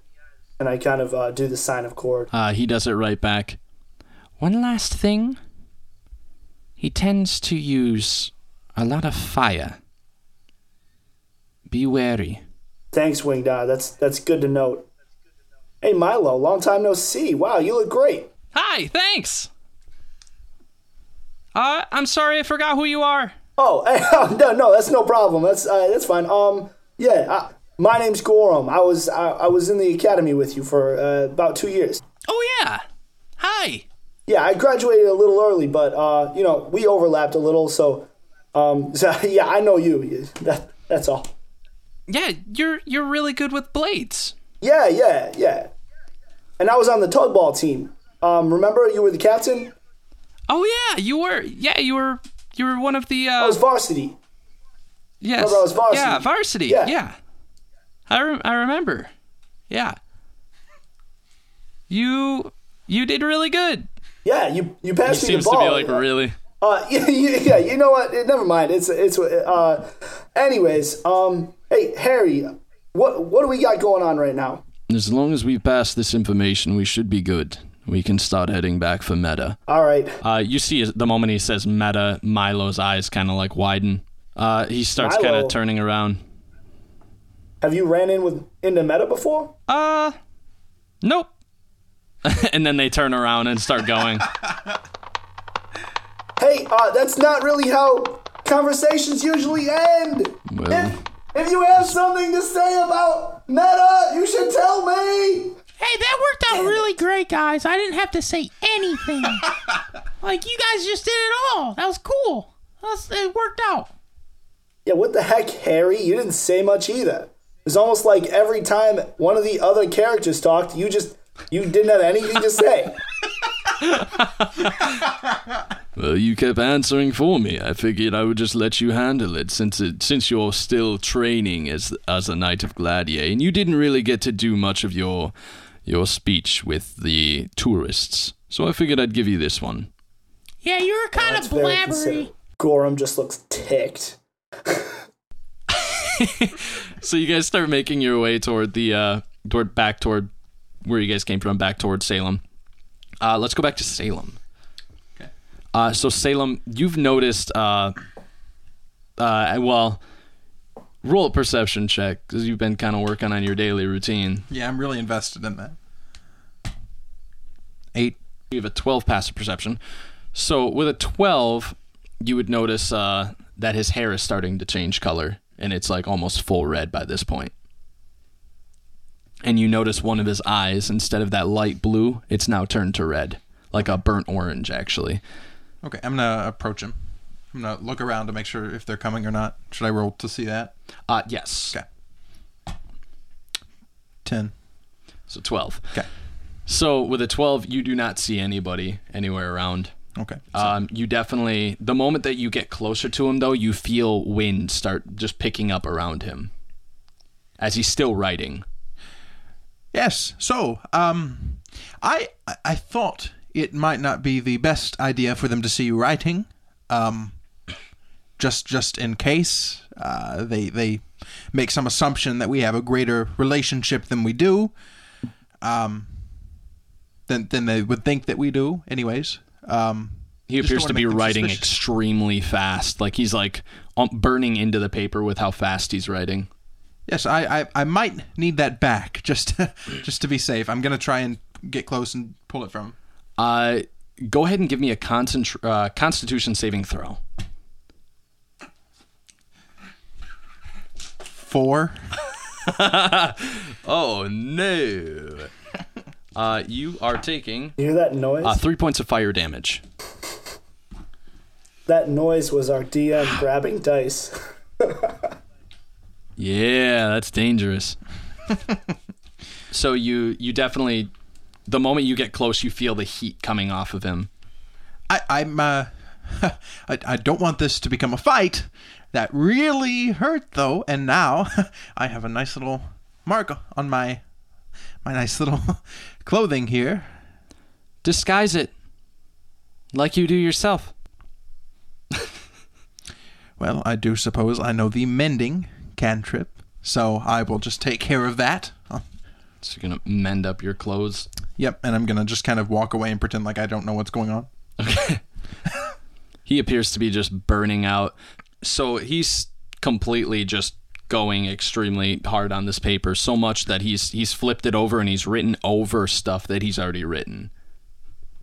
And I kind of uh, do the sign of cord. Uh, he does it right back. One last thing. He tends to use a lot of fire. Be wary. Thanks, Wing Dot. That's that's good to note. Hey, Milo, long time no see. Wow, you look great. Hi, thanks. Uh, I'm sorry I forgot who you are. Oh, no, no, that's no problem. That's uh, that's fine. Um, yeah, uh, my name's Gorham. I was I, I was in the academy with you for uh, about two years. Oh yeah. Hi. Yeah, I graduated a little early, but uh, you know, we overlapped a little, so um, so yeah, I know you. That that's all. Yeah, you're you're really good with blades. Yeah, yeah, yeah. And I was on the tug ball team. Um, remember you were the captain? Oh yeah, you were. Yeah, you were. You were one of the. I Uh, was varsity. Yes. Remember I was varsity. Yeah, varsity. Yeah. Yeah. I, rem- I remember. Yeah. You you did really good. Yeah, you you He passed me seems the to ball. be like really. Uh, yeah, yeah, you know what? Never mind. It's it's. Uh, anyways, um, hey Harry, what what do we got going on right now? As long as we pass this information, we should be good. We can start heading back for Meta. All right, Uh, you see, the moment he says Meta, Milo's eyes kind of like widen. Uh, he starts kind of turning around. have you ran in with into Meta before? Uh, nope. and then they turn around and start going. Hey, uh, that's not really how conversations usually end. Well. If, if you have something to say about Meta, you should tell me. Hey, that worked out really great, guys. I didn't have to say anything. like you guys just did it all. That was cool. That's, it worked out. Yeah, what the heck, Harry? You didn't say much either. It was almost like every time one of the other characters talked, you just you didn't have anything to say. Well, you kept answering for me. I figured I would just let you handle it since it, since you're still training as as a knight of Gladiator, and you didn't really get to do much of your your speech with the tourists. So I figured I'd give you this one. Yeah, you were kind That's of very blabbery. considerate. Gorham just looks ticked. So you guys start making your way toward the uh toward back toward where you guys came from, back toward Salem. Uh, let's go back to Salem. Okay. Uh, so Salem, you've noticed. Uh, uh, well, roll a perception check because you've been kind of working on your daily routine. Yeah, I'm really invested in that. Eight. You have a 12 passive perception. So with a 12, you would notice uh, that his hair is starting to change color, and it's like almost full red by this point. And you notice one of his eyes, instead of that light blue, it's now turned to red, like a burnt orange, actually. Okay, I'm gonna approach him. I'm gonna look around to make sure if they're coming or not. Should I roll to see that? Uh, yes. Okay. Ten. So 12. Okay. So with a 12, you do not see anybody anywhere around. Okay. So- Um, you definitely, the moment that you get closer to him, though, you feel wind start just picking up around him as he's still writing. Yes. So, um, I I- I thought it might not be the best idea for them to see you writing, um, just just in case uh, they they make some assumption that we have a greater relationship than we do, um, than than they would think that we do. Anyways, um, He appears to wanna be writing suspicious. extremely fast. Like he's like um, burning into the paper with how fast he's writing. Yes, I, I, I might need that back just just to be safe. I'm gonna try and get close and pull it from him. Uh, go ahead and give me a concentr- uh, Constitution saving throw. Four. Oh no! uh, you are taking You hear that noise? uh, three points of fire damage. that noise was our DM grabbing dice. Yeah, that's dangerous. so you you definitely the moment you get close, you feel the heat coming off of him. I, I'm uh, I, I don't want this to become a fight. That really hurt though, and now I have a nice little mark on my my nice little clothing here. Disguise it like you do yourself. Well, I do suppose I know the mending cantrip, so I will just take care of that. So you're gonna mend up your clothes. yep, and I'm gonna just kind of walk away and pretend like I don't know what's going on. Okay. he appears to be just burning out. So he's completely just going extremely hard on this paper, so much that he's he's flipped it over and he's written over stuff that he's already written.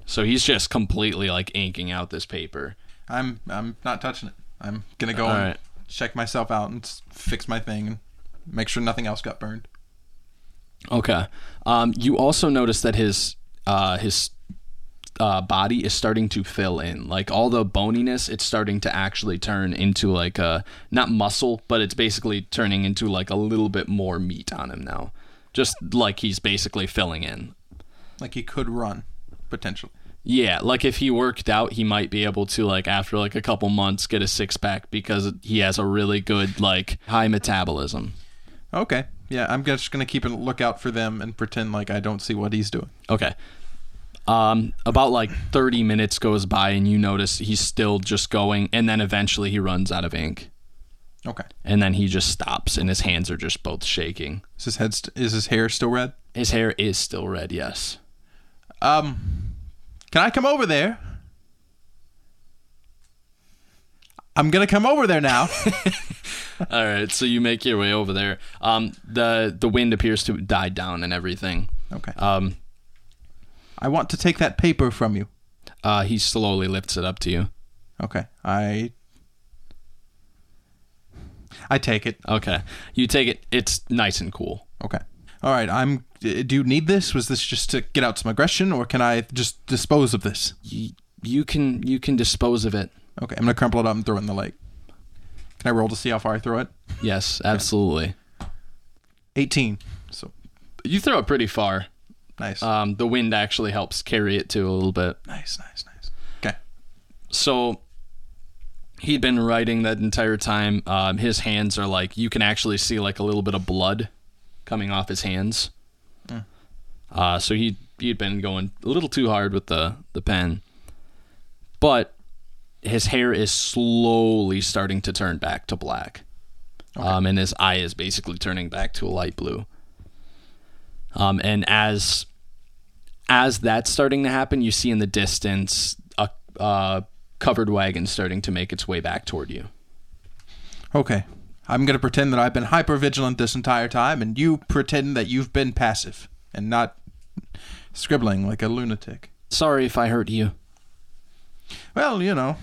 So he's just completely like inking out this paper. I'm I'm not touching it. I'm gonna go All and right. check myself out and fix my thing and make sure nothing else got burned. Okay. Um, you also notice that his uh, his uh, body is starting to fill in. Like all the boniness, it's starting to actually turn into like a not muscle, but it's basically turning into like a little bit more meat on him now. Just like he's basically filling in. Like he could run, potentially. Yeah, like if he worked out, he might be able to like after like a couple months get a six pack because he has a really good like high metabolism. Okay. Yeah, I'm just gonna keep a lookout for them and pretend like I don't see what he's doing. Okay. Um, about like 30 minutes goes by and you notice he's still just going, and then eventually he runs out of ink, Okay. and then he just stops, and his hands are just both shaking. Is his head? St- is his hair still red? His hair is still red, yes. Um, can I come over there? I'm gonna come over there now. All right, so you make your way over there. Um, the the wind appears to die down and everything. okay. Um, I want to take that paper from you. uh, he slowly lifts it up to you. Okay. I. I take it. Okay, you take it. It's nice and cool. Okay. All right. I'm. Do you need this? Was this just to get out some aggression, or can I just dispose of this? You, you can you can dispose of it. Okay. I'm gonna crumple it up and throw it in the lake. Can I roll to see how far I throw it? Yes, absolutely. 18. So You throw it pretty far. Nice. Um, the wind actually helps carry it too a little bit. nice. Nice. Nice. Okay. So he'd been writing that entire time. Um, his hands are like you can actually see like a little bit of blood coming off his hands. Uh, so he he'd been going a little too hard with the the pen, but his hair is slowly starting to turn back to black, um, and his eye is basically turning back to a light blue. Um, and as as that's starting to happen, you see in the distance a uh, covered wagon starting to make its way back toward you. Okay. I'm going to pretend that I've been hyper vigilant this entire time, and you pretend that you've been passive and not scribbling like a lunatic. Sorry if I hurt you. Well, you know,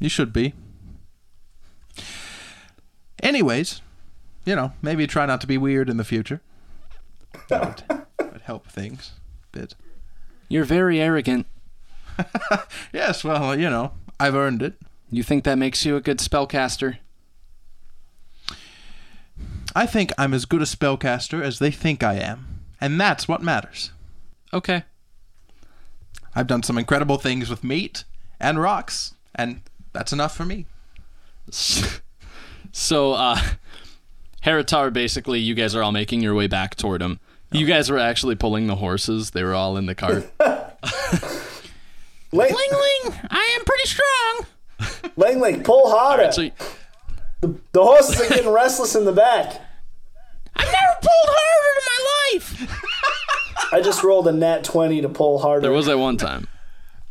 you should be. Anyways, you know, maybe try not to be weird in the future. That would, would help things a bit. You're very arrogant. Yes, well, you know, I've earned it. You think that makes you a good spellcaster? I think I'm as good a spellcaster as they think I am, and that's what matters. Okay. I've done some incredible things with meat and rocks, and that's enough for me. So, uh, Heritar, basically, you guys are all making your way back toward him. You guys were actually pulling the horses. They were all in the cart. Lang, Ling Ling, I am pretty strong. Lang, Lang, pull harder. Alright, so the horses are getting restless in the back. I've never pulled harder in my life. I just rolled a nat 20 to pull harder. there was that one time.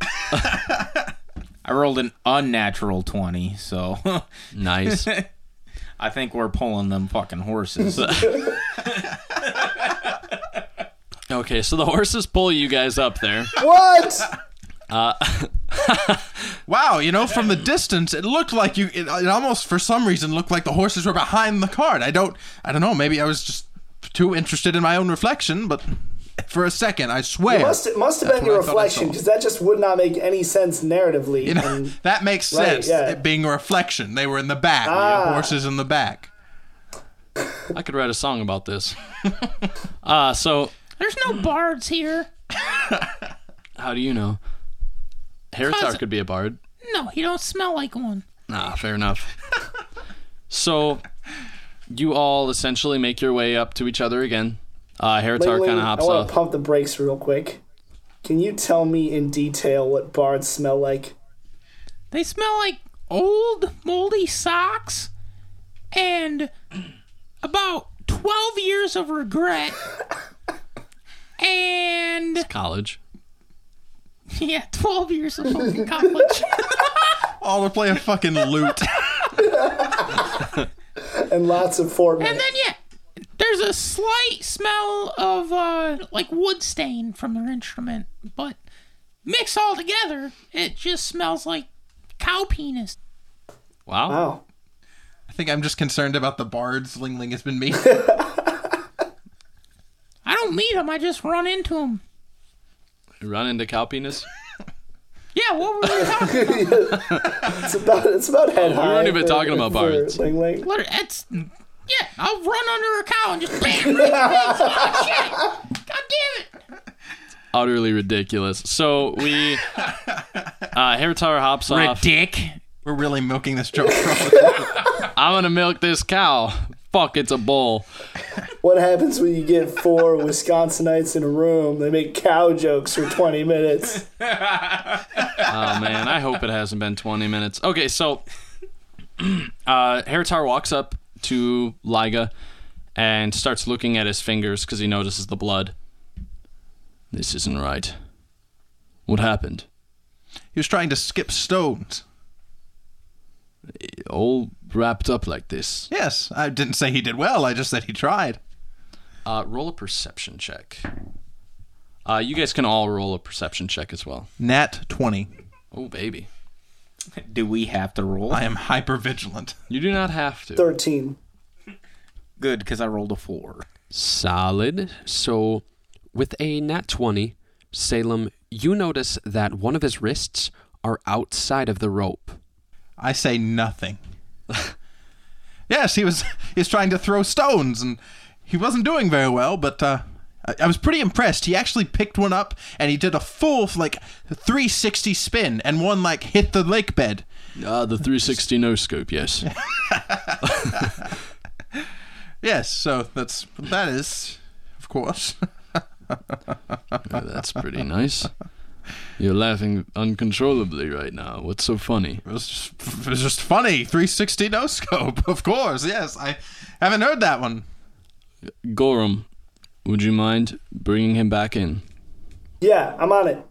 I rolled an unnatural 20, so Nice. I think we're pulling them fucking horses. Okay, so the horses pull you guys up there. what? Wow, you know, from the distance, it looked like you. It, it almost, for some reason, looked like the horses were behind the cart. I don't, I don't know. Maybe I was just too interested in my own reflection, but for a second, I swear, Must, it must have been your what I thought I reflection because that just would not make any sense narratively. you know, and that makes Right, sense. yeah. It being a reflection, they were in the back. Ah. The horses in the back. I could write a song about this. Uh, so There's no bards here. how do you know? Heritar Cause- could be a bard. No, he don't smell like one. Ah, fair enough. so you all essentially make your way up to each other again. Uh, Heritar Ling kind Ling, of I hops want off. to pump the brakes real quick. Can you tell me in detail what bards smell like? They smell like old, moldy socks and about 12 years of regret. And College. yeah, 12 years of fucking college. All to play a fucking lute. And lots of Fort And then yeah, there's a slight smell of uh like wood stain from their instrument, but mixed all together, it just smells like cow penis. Wow. Wow. I think I'm just concerned about the bards Ling Ling has been meeting. I don't meet them, I just run into them. You Run into cow penis. Yeah, what were we talking about? It's about it's about head we high. weren't even for- talking about for bards. Ling Ling. What, it's yeah, I'll run under a cow and just bam right in. Oh, shit! God damn it! utterly ridiculous. So we, uh, Heritar hops off. Ridic. We're really milking this joke. I'm gonna milk this cow. Fuck, it's a bull. What happens when you get four Wisconsinites in a room? They make cow jokes for 20 minutes. Oh man, I hope it hasn't been 20 minutes. Okay, so uh, Heritar walks up to Liga and starts looking at his fingers because he notices the blood. This isn't right. What happened? he was trying to skip stones. All wrapped up like this. Yes, I didn't say he did well. I just said he tried. Uh, roll a perception check. Uh, you guys can all roll a perception check as well. Nat 20. Oh, baby. Do we have to roll? I am hyper vigilant. You do not have to. 13. Good, because I rolled a four. Solid. So, with a nat 20, Salem, you notice that one of his wrists are outside of the rope. I say nothing. yes, he was he was trying to throw stones and he wasn't doing very well, but uh, I, I was pretty impressed. He actually picked one up and he did a full like 360 spin and one like hit the lake bed. Ah, the 360 no scope, yes. Yes, so that's that is, of course. Yeah, that's pretty nice. You're laughing uncontrollably right now. What's so funny? It was just it was just funny. 360 no scope, of course. Yes, I haven't heard that one. Gorham, would you mind bringing him back in? Yeah, I'm on it.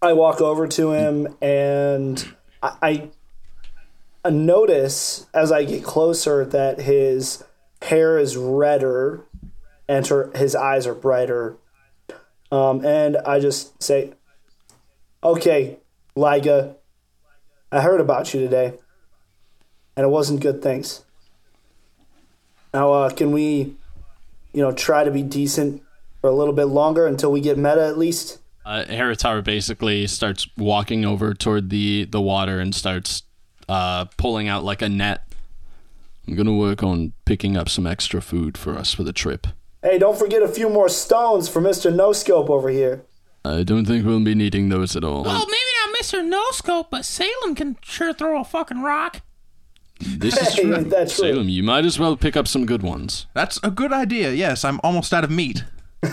I walk over to him and I, I I notice as I get closer that his hair is redder and her, his eyes are brighter. Um, and I just say, "Okay, Liga, I heard about you today, and it wasn't good things. Now, uh, can we, you know, try to be decent for a little bit longer until we get meta at least?" Uh, Heritar basically starts walking over toward the, the water and starts uh, pulling out like a net. I'm gonna work on picking up some extra food for us for the trip. Hey, don't forget a few more stones for Mister No Scope over here. I don't think we'll be needing those at all. Well, maybe not Mr. No Scope, but Salem can sure throw a fucking rock. This is Hey, true. ain't that true? Salem, you might as well pick up some good ones. That's a good idea. Yes, I'm almost out of meat.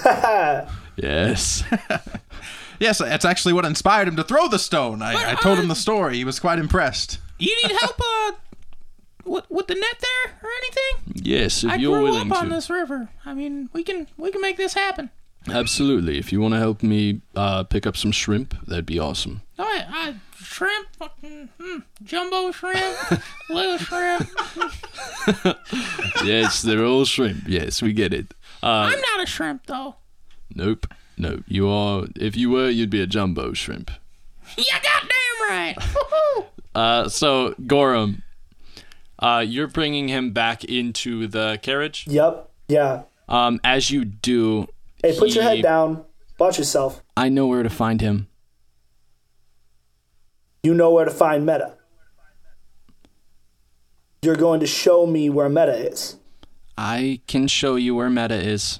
Yes. Yes, that's actually what inspired him to throw the stone. I, I told him the story. He was quite impressed. You need help uh, with, with the net there or anything? yes, if I you're grew willing up on to. this river. I mean, we can we can make this happen. Absolutely. If you want to help me uh, pick up some shrimp, that'd be awesome. Oh, I, I shrimp, fucking hmm, jumbo shrimp, little shrimp. yes, they're all shrimp. Yes, we get it. Uh, I'm not a shrimp though. nope. No, you are. If you were, you'd be a jumbo shrimp. You goddamn right. Uh, so Gorham, uh, you're bringing him back into the carriage. Yep. Yeah. Um, as you do, Hey, put your head down. Watch yourself. I know where to find him. You know where to find Meta. You're going to show me where Meta is. I can show you where Meta is.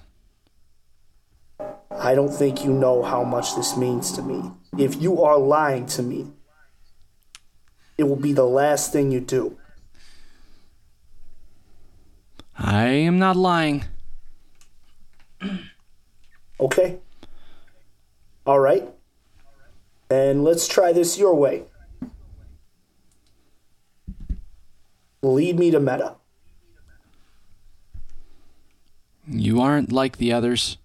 I don't think you know how much this means to me. If you are lying to me, it will be the last thing you do. I am not lying. Okay? All right? And let's try this your way. Lead me to Meta. You aren't like the others.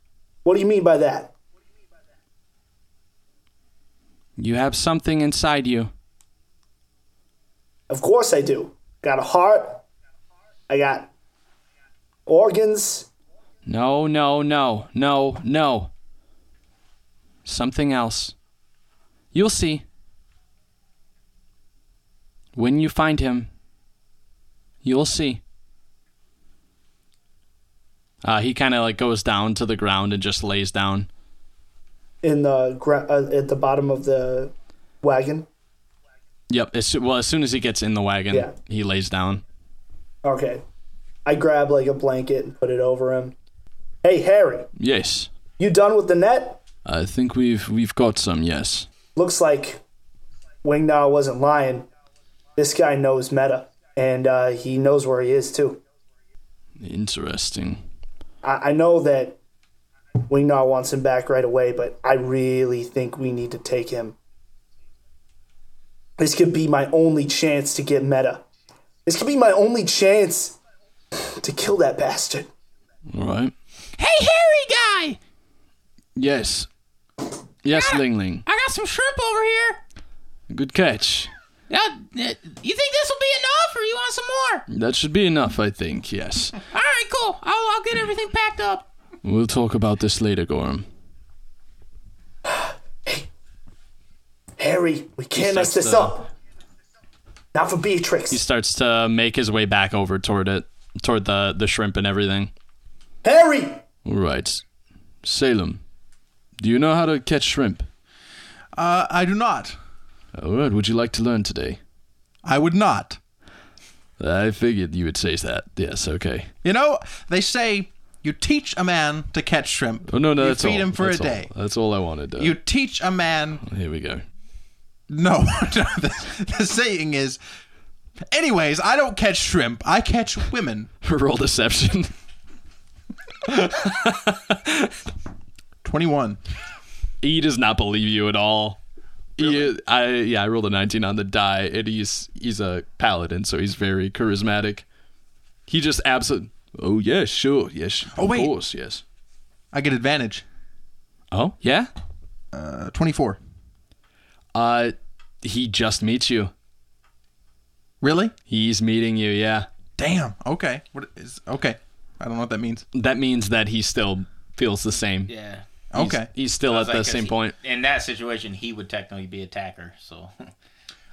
What do you mean by that? You have something inside you. Of course I do. Got a heart. I got organs. No, no, no, no, no. Something else. You'll see. When you find him, you'll see. Uh, he kind of like goes down to the ground and just lays down. in the gra- uh, at the bottom of the wagon. Yep. As well, as soon as he gets in the wagon, Yeah. he lays down. Okay. I grab like a blanket and put it over him. Hey Harry, Yes. you done with the net? I think we've we've got some. Yes. Looks like Wingnar wasn't lying. This guy knows Meta, and uh, he knows where he is too. Interesting. I, I know that Wingnar wants him back right away, but I really think we need to take him. This could be my only chance to get Meta. This could be my only chance to kill that bastard. All right. Hey, hairy guy! Yes. Yes, Ling Ling. I got some shrimp over here. Good catch. Yeah, uh, you think this will be enough, or you want some more? That should be enough, I think. Yes. All right, cool. I'll, I'll get everything packed up. We'll talk about this later, Gorham. Harry, we can't mess this to- up. Not for Beatrix. He starts to make his way back over toward it, toward the the shrimp and everything. Harry! All right. Salem, do you know how to catch shrimp? Uh, I do not. All right. Would you like to learn today? I would not. I figured you would say that. Yes. Okay. You know, they say you teach a man to catch shrimp. Oh no, no, you that's feed all. him for That's a all. That's all I wanted. To. You teach a man. Here we go. No, no the, the saying is. Anyways, I don't catch shrimp. I catch women. Roll deception. Twenty-one. he does not believe you at all. He, I yeah, I rolled a 19 on the die, and he's he's a paladin, so he's very charismatic. He just absolutely. Oh yes, sure, yes, Oh, of wait. course, yes. I get advantage. Oh yeah. Uh, Twenty-four. Uh, he just meets you. Really? He's meeting you. Yeah, Damn. Okay. What is? Okay. I don't know what that means. that means that he still feels the same. Yeah. He's- Okay. he's still at was the same he- point. In that situation, he would technically be attacker. So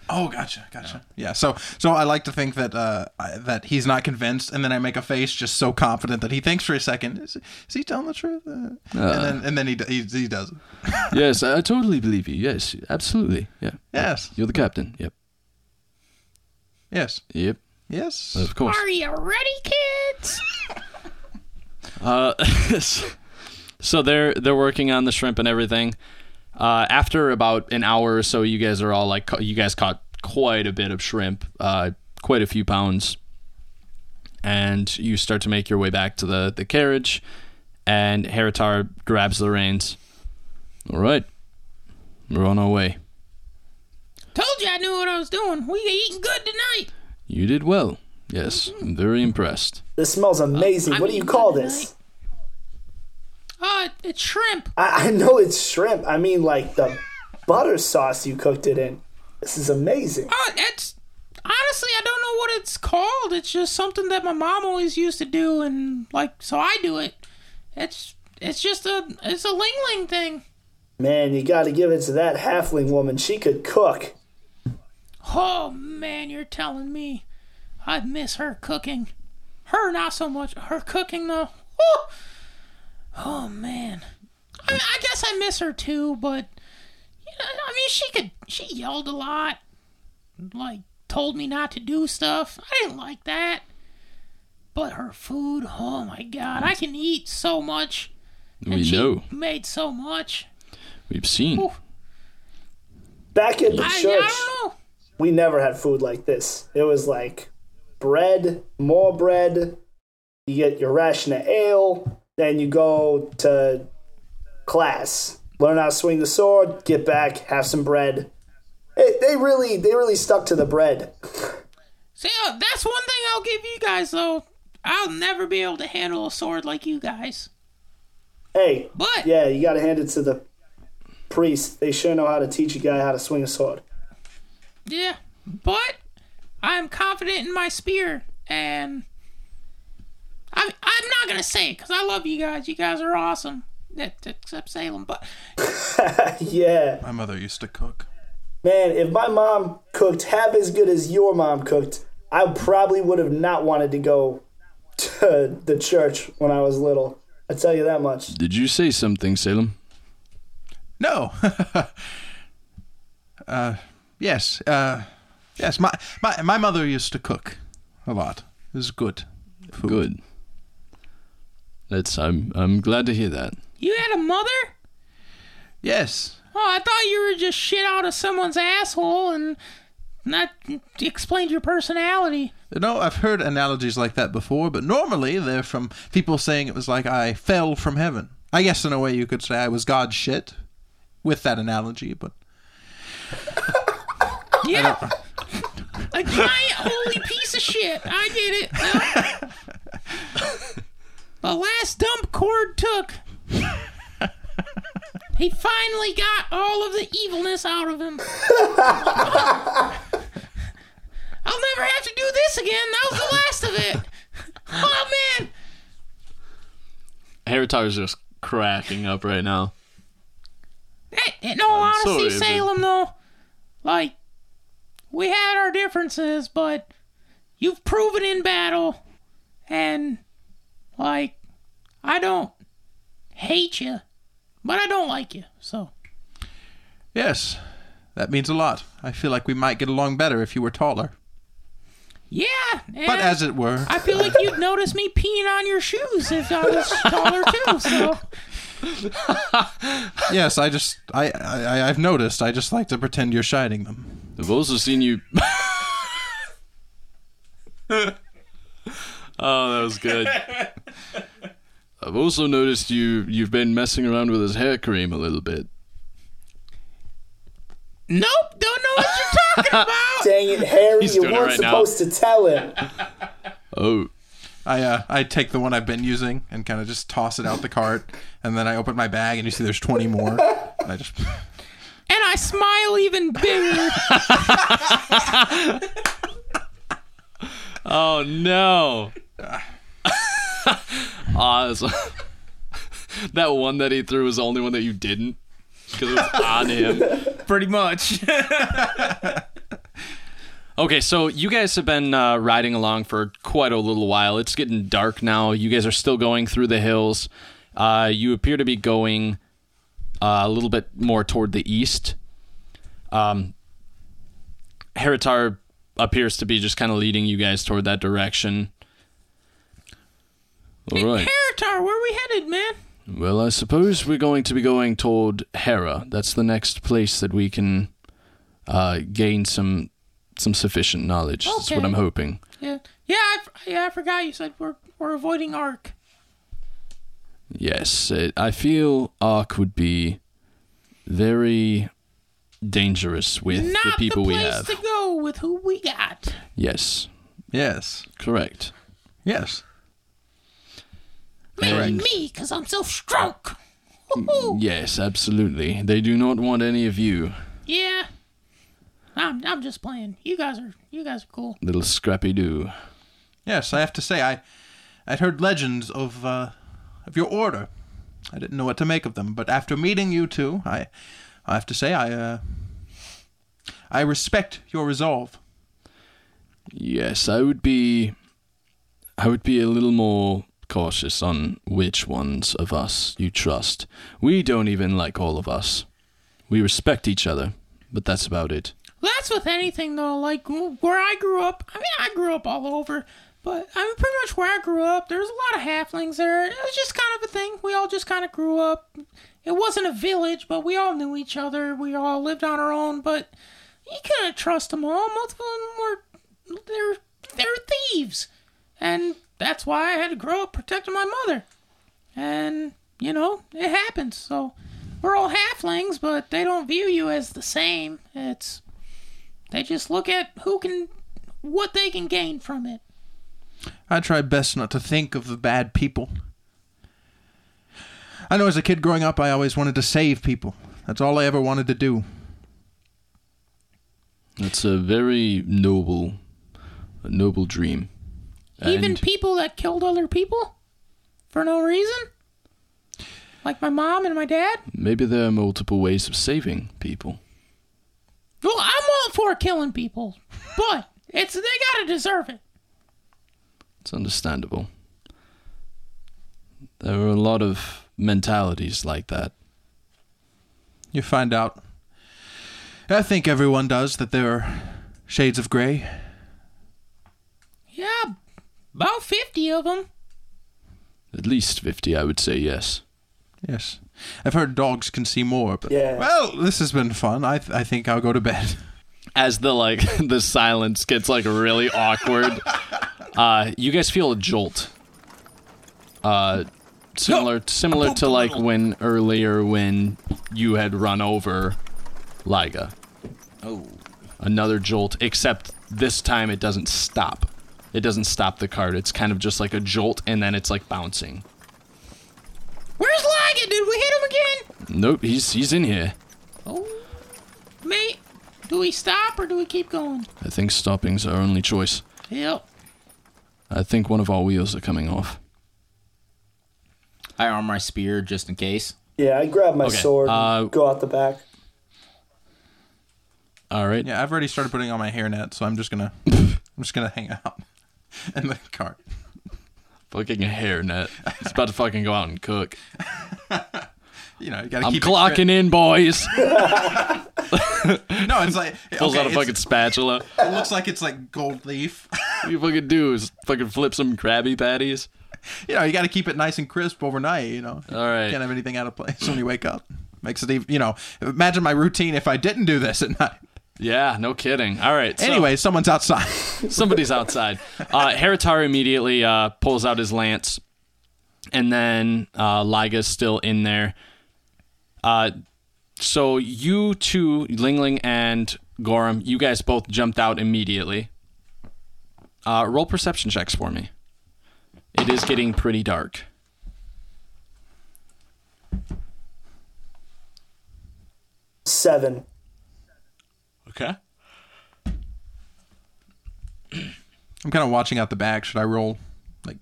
Oh, gotcha, gotcha. Yeah. So, so I like to think that uh, I, that he's not convinced, and then I make a face just so confident that he thinks for a second, is, is he telling the truth? Uh, and then, and then he, d- he he does. yes, I totally believe you. Yes, absolutely. Yeah. Yes. You're the captain. Yep. Yes. Yep. Yes. Of course. Are you ready, kids? Uh, so they're they're working on the shrimp and everything. Uh, after about an hour or so, you guys are all like, you guys caught quite a bit of shrimp, uh, quite a few pounds, and you start to make your way back to the the carriage. And Heritar grabs the reins. All right, we're on our way. Told you I knew what I was doing. We eating good tonight. You did well. Yes, I'm very impressed. This smells amazing. I'm what do you call good this? Uh, it's shrimp. I, I know it's shrimp. I mean, like the butter sauce you cooked it in. This is amazing. Oh, it's honestly I don't know what it's called. It's just something that my mom always used to do, and like so I do it. It's it's just a it's a ling ling thing. Man, you got to give it to that halfling woman. She could cook. Oh man, you're telling me I miss her cooking. Her not so much. Her cooking though. Whew. Oh man. I, I guess I miss her too, but you know, I mean, she could. She yelled a lot, like told me not to do stuff. I didn't like that. But her food, oh my god, I can eat so much. And We she know. made so much. We've seen. Ooh. Back at the I, I church, don't know. We never had food like this. It was like bread, more bread. You get your ration of ale, then you go to class, learn how to swing the sword, get back, have some bread. Hey, they really, they really stuck to the bread. See, uh, that's one thing I'll give you guys though. I'll never be able to handle a sword like you guys. Hey, But yeah, you got to hand it to the priest. They sure know how to teach a guy how to swing a sword. Yeah, but I'm confident in my spear, and I'm I'm not gonna say it because I love you guys. You guys are awesome. Except Salem, but yeah. My mother used to cook. Man, if my mom cooked half as good as your mom cooked, I probably would have not wanted to go to the church when I was little. I tell you that much. Did you say something, Salem? No. uh, yes. Uh, yes. My, my my mother used to cook a lot. It was good. Food. Good. That's I'm I'm glad to hear that. you had a mother. Yes. Oh, I thought you were just shit out of someone's asshole and not explained your personality. You know, I've heard analogies like that before, but normally they're from people saying it was like I fell from heaven. I guess in a way you could say I was God's shit with that analogy, but Yeah. A giant holy piece of shit. I get it. No. the last dump Cord took. He finally got all of the evilness out of him. I'll never have to do this again. That was the last of it. Oh man. Heritar's just cracking up right now. Hey, in all honesty, sorry, Salem, though, like, we had our differences, but you've proven in battle, and, like, I don't hate you, but I don't like you, so. yes, that means a lot. I feel like we might get along better if you were taller. Yeah, But as it were, I feel like uh, you'd notice me peeing on your shoes if I was taller, too, so. yes, I just I, I I've noticed. I just like to pretend you're shining them. I've also seen you. oh, that was good. I've also noticed you you've been messing around with his hair cream a little bit. Nope, don't know what you're talking about. Dang it, Harry, He's you weren't right now. supposed to tell him. Oh, I uh I take the one I've been using and kind of just toss it out the cart, and then I open my bag and you see there's 20 more. I just and I smile even bigger. oh no! Ah, that's- that one that he threw was the only one that you didn't because it was on him. Pretty much. Okay, so you guys have been uh, riding along for quite a little while. It's getting dark now. You guys are still going through the hills. Uh, you appear to be going uh, a little bit more toward the east. Um, Heritar appears to be just kind of leading you guys toward that direction. All right. Heritar, where are we headed, man? Well, I suppose we're going to be going toward Hera. That's the next place that we can uh, gain some some sufficient knowledge. That's what I'm hoping. Yeah, yeah, I, yeah. I forgot you said we're we're avoiding Ark. Yes, it, I feel Ark would be very dangerous with Not the people the we place have. to go with who we got. Yes, yes, correct. yes. Mainly And- me, cause I'm so strong. Woo-hoo. Yes, absolutely. They do not want any of you, Yeah, I'm I'm just playing. You guys are you guys are cool. little scrappy doo. Yes, I have to say I I'd heard legends of uh, of your order. I didn't know what to make of them, but after meeting you two, I I have to say I uh, I respect your resolve. Yes, I would be. I would be a little more cautious on which ones of us you trust. We don't even like all of us. We respect each other, but that's about it. That's with anything though. Like where I grew up. I mean, I grew up all over, but I mean, pretty much where I grew up, there was a lot of halflings there. It was just kind of a thing. We all just kind of grew up. It wasn't a village, but we all knew each other. We all lived on our own, but you couldn't trust them all. Most of them were they're they're thieves, and that's why I had to grow up protecting my mother. And you know, it happens. So we're all halflings, but they don't view you as the same. It's they just look at who can what they can gain from it. I try best not to think of the bad people. I know as a kid growing up, I always wanted to save people. That's all I ever wanted to do. That's a very noble, a noble dream. Even And people that killed other people for no reason. Like my mom and my dad. maybe there are multiple ways of saving people. Well, I'm all for killing people, but it's they gotta deserve it. It's understandable. There are a lot of mentalities like that. You find out. I think everyone does that there are shades of gray. Yeah, about fifty of them. At least 50, I would say, yes. Yes. I've heard dogs can see more, but Yeah. well, this has been fun. I th- I think I'll go to bed. As the like the silence gets like really awkward, uh, you guys feel a jolt. Uh, similar similar to like when earlier when you had run over Liga. Oh. Another jolt, except this time it doesn't stop. It doesn't stop the card. It's kind of just like a jolt, and then it's like bouncing. Where's Laggett? Did we hit him again? Nope, he's he's in here. Oh, mate. Do we stop or do we keep going? I think stopping's our only choice. Yep. I think one of our wheels are coming off. I arm my spear just in case. Yeah, I grab my Okay, sword and uh, go out the back. All right. Yeah, I've already started putting on my hairnet, so I'm just gonna I'm just gonna hang out in the cart. Fucking hairnet. It's about to fucking go out and cook. You know, you gotta I'm keep clocking in, boys. No, it's like Pulls okay, out a fucking spatula. It looks like it's like gold leaf. What you fucking do is fucking flip some Krabby Patties. you know, you got to keep it nice and crisp overnight. You know, All right. you can't have anything out of place when you wake up. Makes it even. You know, imagine my routine if I didn't do this at night. Yeah, no kidding. All right. So Anyway, someone's outside. somebody's outside. Uh, Heritar immediately uh, pulls out his lance, and then uh, Liga's still in there. Uh, so you two, Lingling and Gorham, you guys both jumped out immediately. Uh, roll perception checks for me. It is getting pretty dark. Seven. Okay. I'm kind of watching out the back. Should I roll like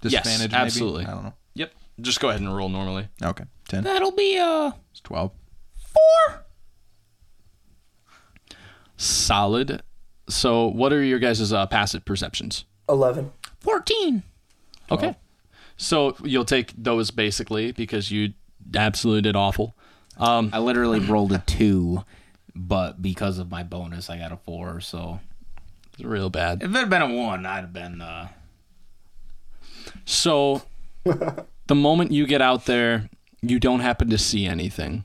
disadvantage? Yes, disadvantage? absolutely. Maybe? I don't know. Yep. Just go ahead and roll normally. Okay, ten. That'll be uh It's twelve. four. Solid. So, what are your guys' uh, passive perceptions? Eleven. Fourteen. Okay. So you'll take those basically because you absolutely did awful. Um, I literally rolled a two, but because of my bonus, I got a four. So it's real bad. if it had been a one, I'd have been. Uh, So the moment you get out there, you don't happen to see anything.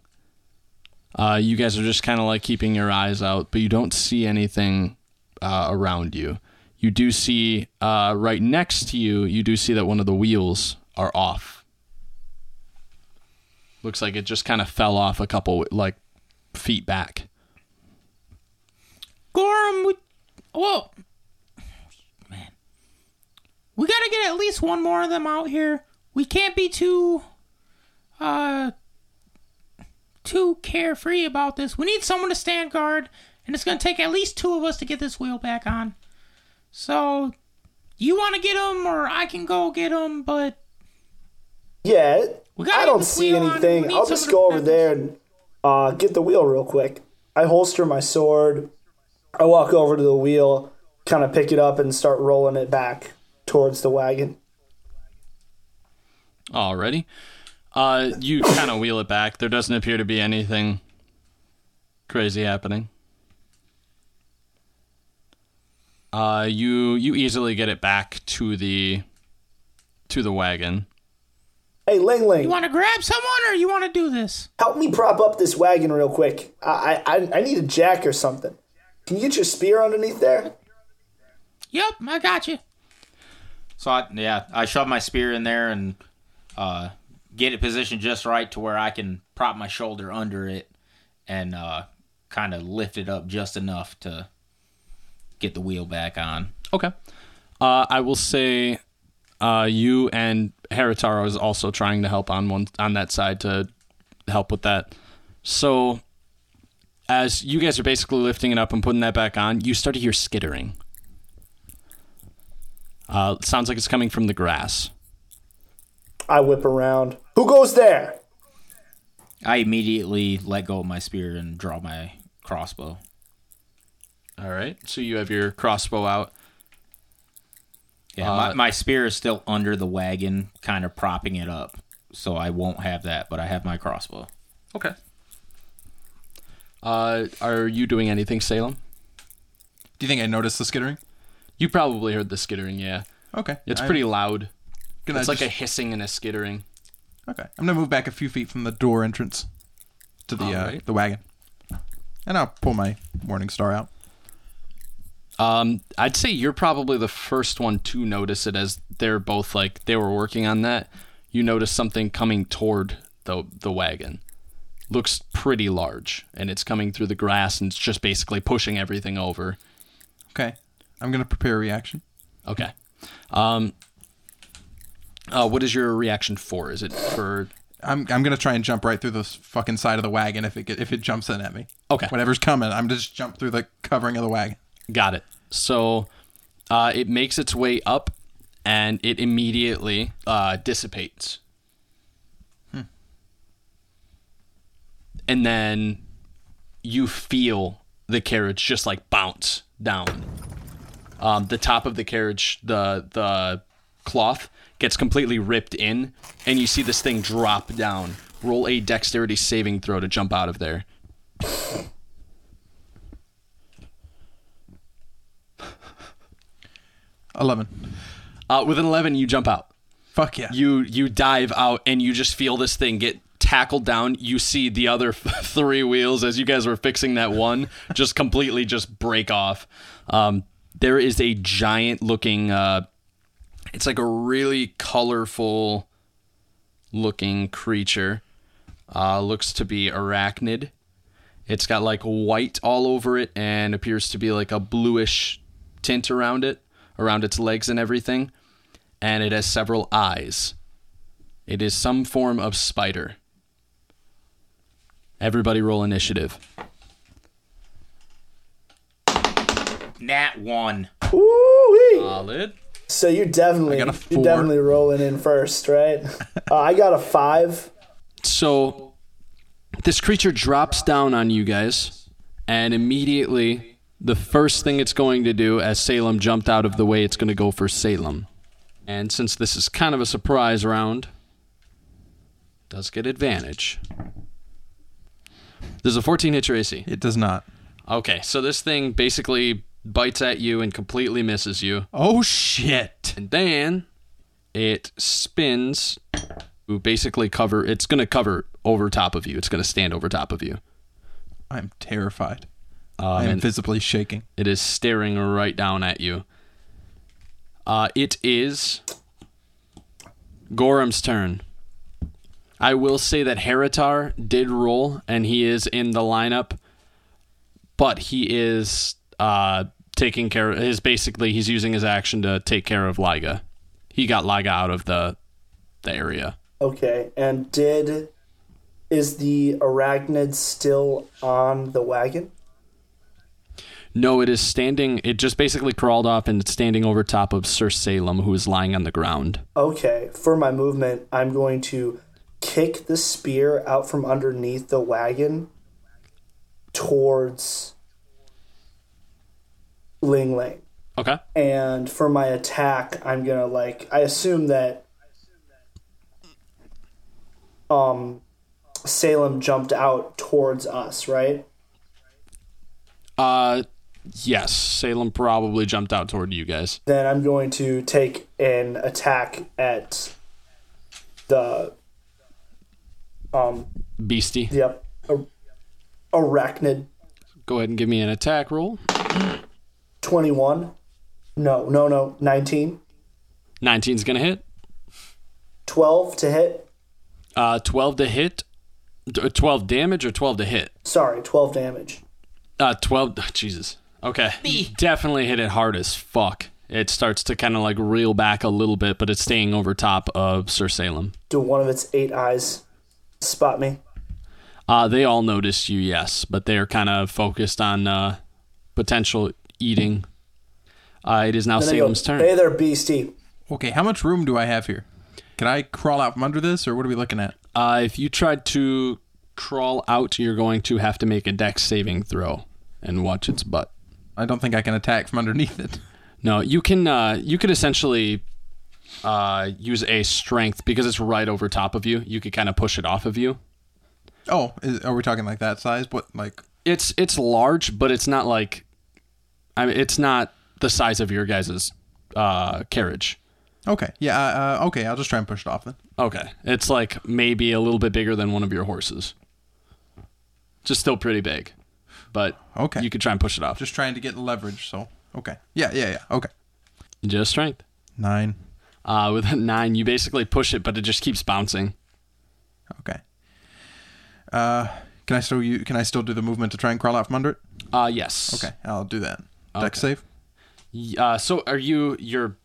Uh, you guys are just kind of like keeping your eyes out, but you don't see anything uh, around you. You do see uh, right next to you. You do see that one of the wheels are off. Looks like it just kind of fell off a couple like feet back. Gorham, we, man, we gotta get at least one more of them out here. We can't be too, uh, too carefree about this. We need someone to stand guard, and it's gonna take at least two of us to get this wheel back on. So, you want to get them, or I can go get them, but Yeah, We gotta I don't see anything. I'll just go over there and uh, get the wheel real quick. I holster my sword. I walk over to the wheel, kind of pick it up, and start rolling it back towards the wagon. Alrighty. Uh, you kind of wheel it back. There doesn't appear to be anything crazy happening. Uh, you you easily get it back to the to the wagon. Hey, Ling Ling, you want to grab someone, or you want to do this? help me prop up this wagon real quick. I, I I need a jack or something. Can you get your spear underneath there? Yep, I got you. so I, yeah, I shove my spear in there and uh, get it positioned just right to where I can prop my shoulder under it and uh, kind of lift it up just enough to get the wheel back on. Okay. Uh, I will say, uh, you and Haritaro is also trying to help on one on that side to help with that. So, as you guys are basically lifting it up and putting that back on, you start to hear skittering. Uh, sounds like it's coming from the grass. I whip around. Who goes there? I immediately let go of my spear and draw my crossbow. All right. So you have your crossbow out. Yeah, Uh, my, my spear is still under the wagon, kind of propping it up. So I won't have that, but I have my crossbow. Okay. Uh, are you doing anything, Salem? Do you think I noticed the skittering? You probably heard the skittering. Yeah, Okay, it's I- pretty loud. Gonna It's like a hissing and a skittering. Okay. I'm gonna move back a few feet from the door entrance to the uh, Alright. the wagon, and I'll pull my morning star out. Um, I'd say you're probably the first one to notice it as they're both like they were working on that. You notice something coming toward the the wagon. Looks pretty large, and it's coming through the grass, and it's just basically pushing everything over. Okay. I'm gonna prepare a reaction. Okay. Um. Uh, what is your reaction for? Is it for? I'm I'm gonna try and jump right through the fucking side of the wagon if it if it jumps in at me. Okay. Whatever's coming, I'm just jump through the covering of the wagon. Got it. So, uh, it makes its way up, and it immediately uh, dissipates. And then you feel the carriage just like bounce down. Um, the top of the carriage, the the cloth gets completely ripped in, and you see this thing drop down. Roll a dexterity saving throw to jump out of there. Eleven. Uh, with an eleven, you jump out. Fuck yeah. you you dive out and you just feel this thing get tackled down you see the other three wheels as you guys were fixing that one just completely just break off um, there is a giant looking uh, it's like a really colorful looking creature uh, looks to be arachnid it's got like white all over it and appears to be like a bluish tint around it around its legs and everything and it has several eyes. It is some form of spider. Everybody roll initiative. Nat one. Woo-wee. Solid. So you're definitely got a you're definitely rolling in first, right? uh, I got a five. So this creature drops down on you guys, and immediately the first thing it's going to do, as Salem jumped out of the way, it's going to go for Salem. And since this is kind of a surprise round, does get advantage. There's a 14 hit your AC. It does not. Okay, so this thing basically bites at you and completely misses you. Oh shit. And then it spins to basically cover it's going to cover over top of you. It's going to stand over top of you. I'm terrified. Um, I am visibly shaking. it is staring right down at you. Uh, it is Gorham's turn. I will say that Heritar did roll, and he is in the lineup, but he is uh, taking care. Of, is basically he's using his action to take care of Liga. He got Liga out of the the area. Okay, and did is the arachnid still on the wagon? No, it is standing. It just basically crawled off and it's standing over top of Sir Salem, who is lying on the ground. Okay, for my movement, I'm going to kick the spear out from underneath the wagon towards Ling Ling. Okay. And for my attack, I'm gonna like I assume that um Salem jumped out towards us, right? Uh, yes. Salem probably jumped out toward you guys. Then I'm going to take an attack at the um Beastie, yep ar- arachnid go ahead and give me an attack roll. 21 no no no 19 19's gonna hit. 12 to hit Uh, 12 to hit. 12 damage or 12 to hit? sorry 12 damage Uh, 12. Jesus. Okay. Definitely hit it hard as fuck. It starts to kind of like reel back a little bit, but it's staying over top of Sir Salem. do one of its eight eyes spot me Uh, they all noticed you, yes, but they're kind of focused on uh, potential eating. Uh, it is now Then I go, Salem's turn. hey there beastie Okay, how much room do I have here? Can I crawl out from under this, or what are we looking at? Uh, if you tried to crawl out, you're going to have to make a dex saving throw and watch its butt. I don't think I can attack from underneath it. No, you can. Uh, you could essentially uh, use a strength because it's right over top of you. You could kind of push it off of you. Oh, is, are we talking like that size? What, like? It's it's large, but it's not like. I mean, it's not the size of your guys' uh, carriage. Okay. Yeah. Uh, uh, okay. I'll just try and push it off then. Okay. It's like maybe a little bit bigger than one of your horses. Just still pretty big. But Okay. you could try and push it off. Just trying to get leverage. So okay. Yeah. Yeah. Yeah. Okay. Just strength. Nine. Uh, with a nine, you basically push it, but it just keeps bouncing. Okay. Uh, can I still you can I still do the movement to try and crawl out from under it? Uh, yes. Okay. I'll do that. Dex Okay. save. Uh, so are you you're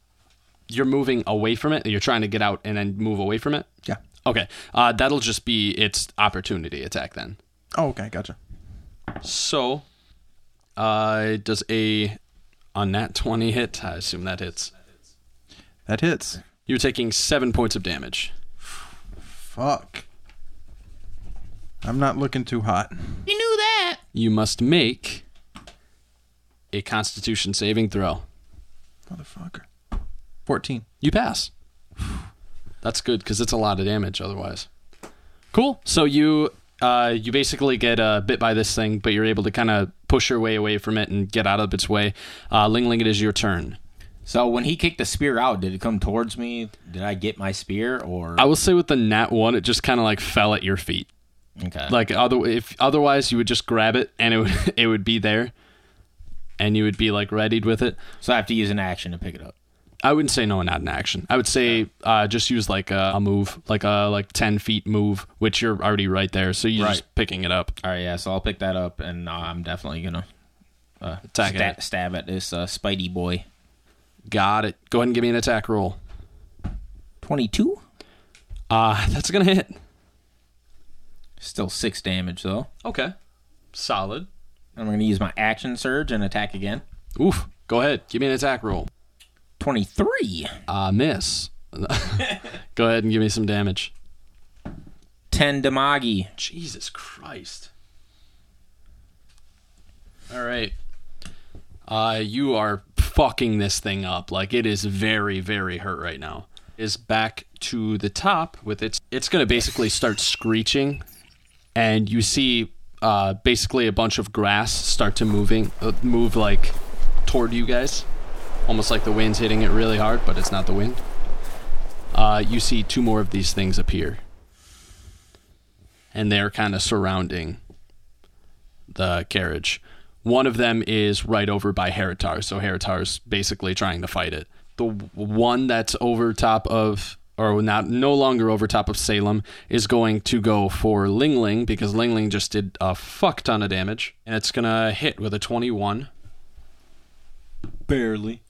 you're moving away from it? You're trying to get out and then move away from it? Yeah. Okay. Uh, that'll just be its opportunity attack then. Oh, okay. Gotcha. So, uh, does a on that twenty hit? I assume that hits. That hits. You're taking seven points of damage. Fuck. I'm not looking too hot. You knew that. You must make a Constitution saving throw. Motherfucker. 14. You pass. That's good because it's a lot of damage otherwise. Cool. So you uh, you basically get uh, bit by this thing, but you're able to kind of push your way away from it and get out of its way. Uh, Ling Ling, it is your turn. So when he kicked the spear out, did it come towards me? Did I get my spear or I will say with the nat one, it just kind of like fell at your feet. okay? Like other if otherwise you would just grab it and it would it would be there, and you would be like readied with it. so I have to use an action to pick it up. I wouldn't say no, not an action. I would say uh, just use like a, a move, like a like ten feet move, which you're already right there. So you're Right. just picking it up. All right, yeah. So I'll pick that up, and uh, I'm definitely gonna uh, Attack sta- it. stab at this uh, Spidey boy. Got it. Go ahead and give me an attack roll. Twenty-two. Uh, that's gonna hit. Still six damage though. Okay. Solid. I'm gonna use my action surge and attack again. Oof. Go ahead. Give me an attack roll. Twenty-three. Uh, miss. Go ahead and give me some damage. Ten damagi. Jesus Christ. All right. Uh, you are fucking this thing up. Like it is very, very hurt right now. Is back to the top with its. It's gonna basically start screeching, and you see uh, basically a bunch of grass start to moving, uh, move like toward you guys, almost like the wind's hitting it really hard, but it's not the wind. Uh, you see two more of these things appear and they're kind of surrounding the carriage. One of them is right over by Heritar, so Heritar's basically trying to fight it. The one that's over top of, or not, no longer over top of Salem, is going to go for Ling Ling because Ling Ling just did a fuck ton of damage, and it's gonna hit with a twenty-one Barely.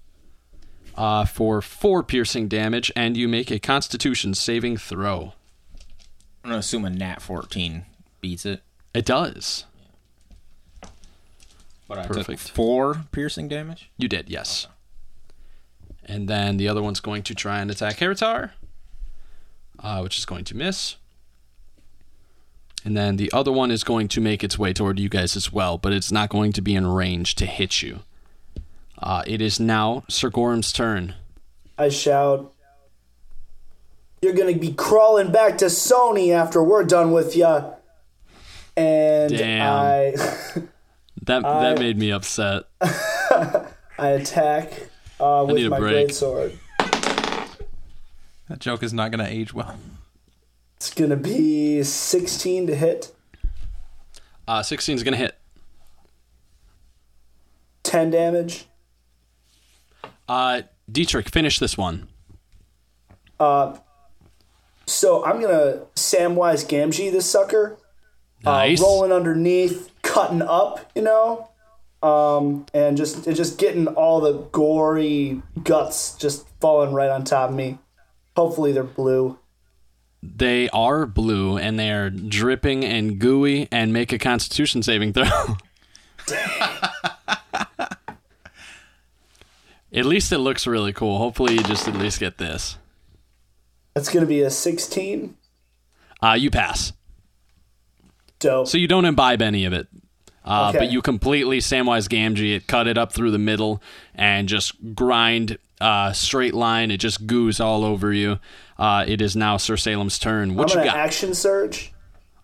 uh, for four piercing damage, and you make a Constitution saving throw. I'm gonna assume a nat fourteen beats it. It does. But I Perfect. took four piercing damage. You did, yes. And then the other one's going to try and attack Heritar, uh, which is going to miss. And then the other one is going to make its way toward you guys as well, but it's not going to be in range to hit you. Uh, it is now Sir Gorham's turn. I shout, You're going to be crawling back to Sony after we're done with ya. And Damn. I That that made me upset. I attack uh, with a my break. greatsword. That joke is not going to age well. It's going to be 16 to hit, Uh, 16 is going to hit. 10 damage. Uh, Dietrich, finish this one. Uh, So I'm going to Samwise Gamgee this sucker. Nice. uh, rolling underneath, cutting up, you know, um, and just and just getting all the gory guts just falling right on top of me. Hopefully they're blue. They are blue and they are dripping and gooey and make a constitution saving throw. at least it looks really cool. Hopefully you just at least get this. That's gonna be a 16. Uh, you pass. Dope. So you don't imbibe any of it. Uh, Okay. But you completely Samwise Gamgee it, cut it up through the middle, and just grind uh, straight line. It just goos all over you. Uh, it is now Sir Salem's turn. What you got? action surge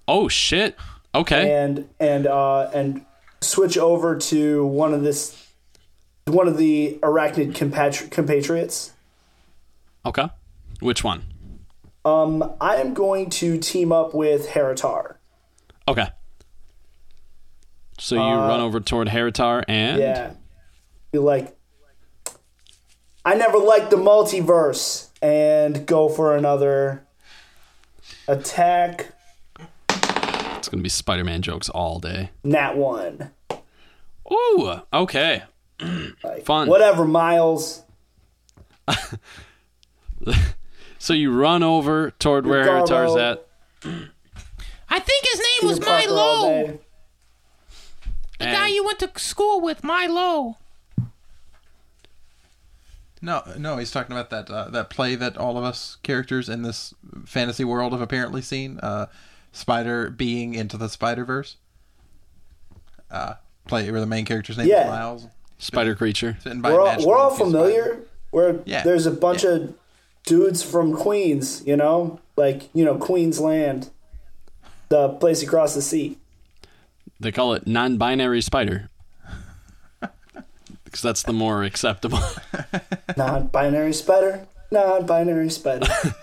oh shit! Okay. and and uh, and switch over to one of this one of the arachnid compatri- compatriots. Okay. Which one? Um, I am going to team up with Heritar. Okay. So you run over toward Heritar and Yeah. Be like, I never liked the multiverse, and go for another attack. it's gonna be Spider-Man jokes all day. Nat one. Ooh, okay. Like, Fun. Whatever, Miles. So you run over toward where Heritar's at. I think his name was Parker Milo. day. The guy you went to school with, Milo. No, no, he's talking about that uh, that play that all of us characters in this fantasy world have apparently seen. Uh, Spider being into the Spider Verse. Uh, play where the main character's name Yeah. is Miles. Spider creature. Sitting by We're all, magical we're all familiar. Where Yeah. there's a bunch Yeah. of dudes from Queens, you know, like you know Queensland, the place across the sea. They call it non-binary spider. Because that's the more acceptable. Non-binary spider. Non-binary spider.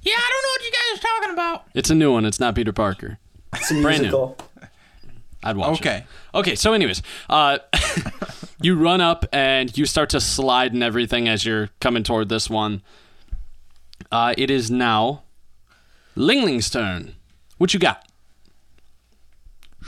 Yeah, I don't know what you guys are talking about. it's a new one. It's not Peter Parker. It's a Brand new. I'd watch it. Okay. Okay, so anyways, uh, you run up and you start to slide and everything as you're coming toward this one. Uh, it is now Lingling's turn. What you got?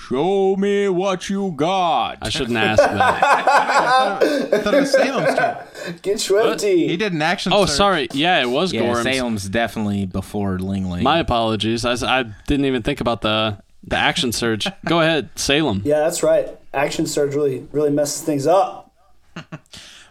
Show me what you got. I shouldn't ask that. I thought it was Salem's turn. Get Schwifty. He did an action. Oh, surge. sorry. Yeah, it was Yeah, Gorham's. Salem's definitely before Ling Ling. My apologies. I, s- I didn't even think about the the action surge. Go ahead, Salem. Yeah, that's right. Action surge really, really messes things up.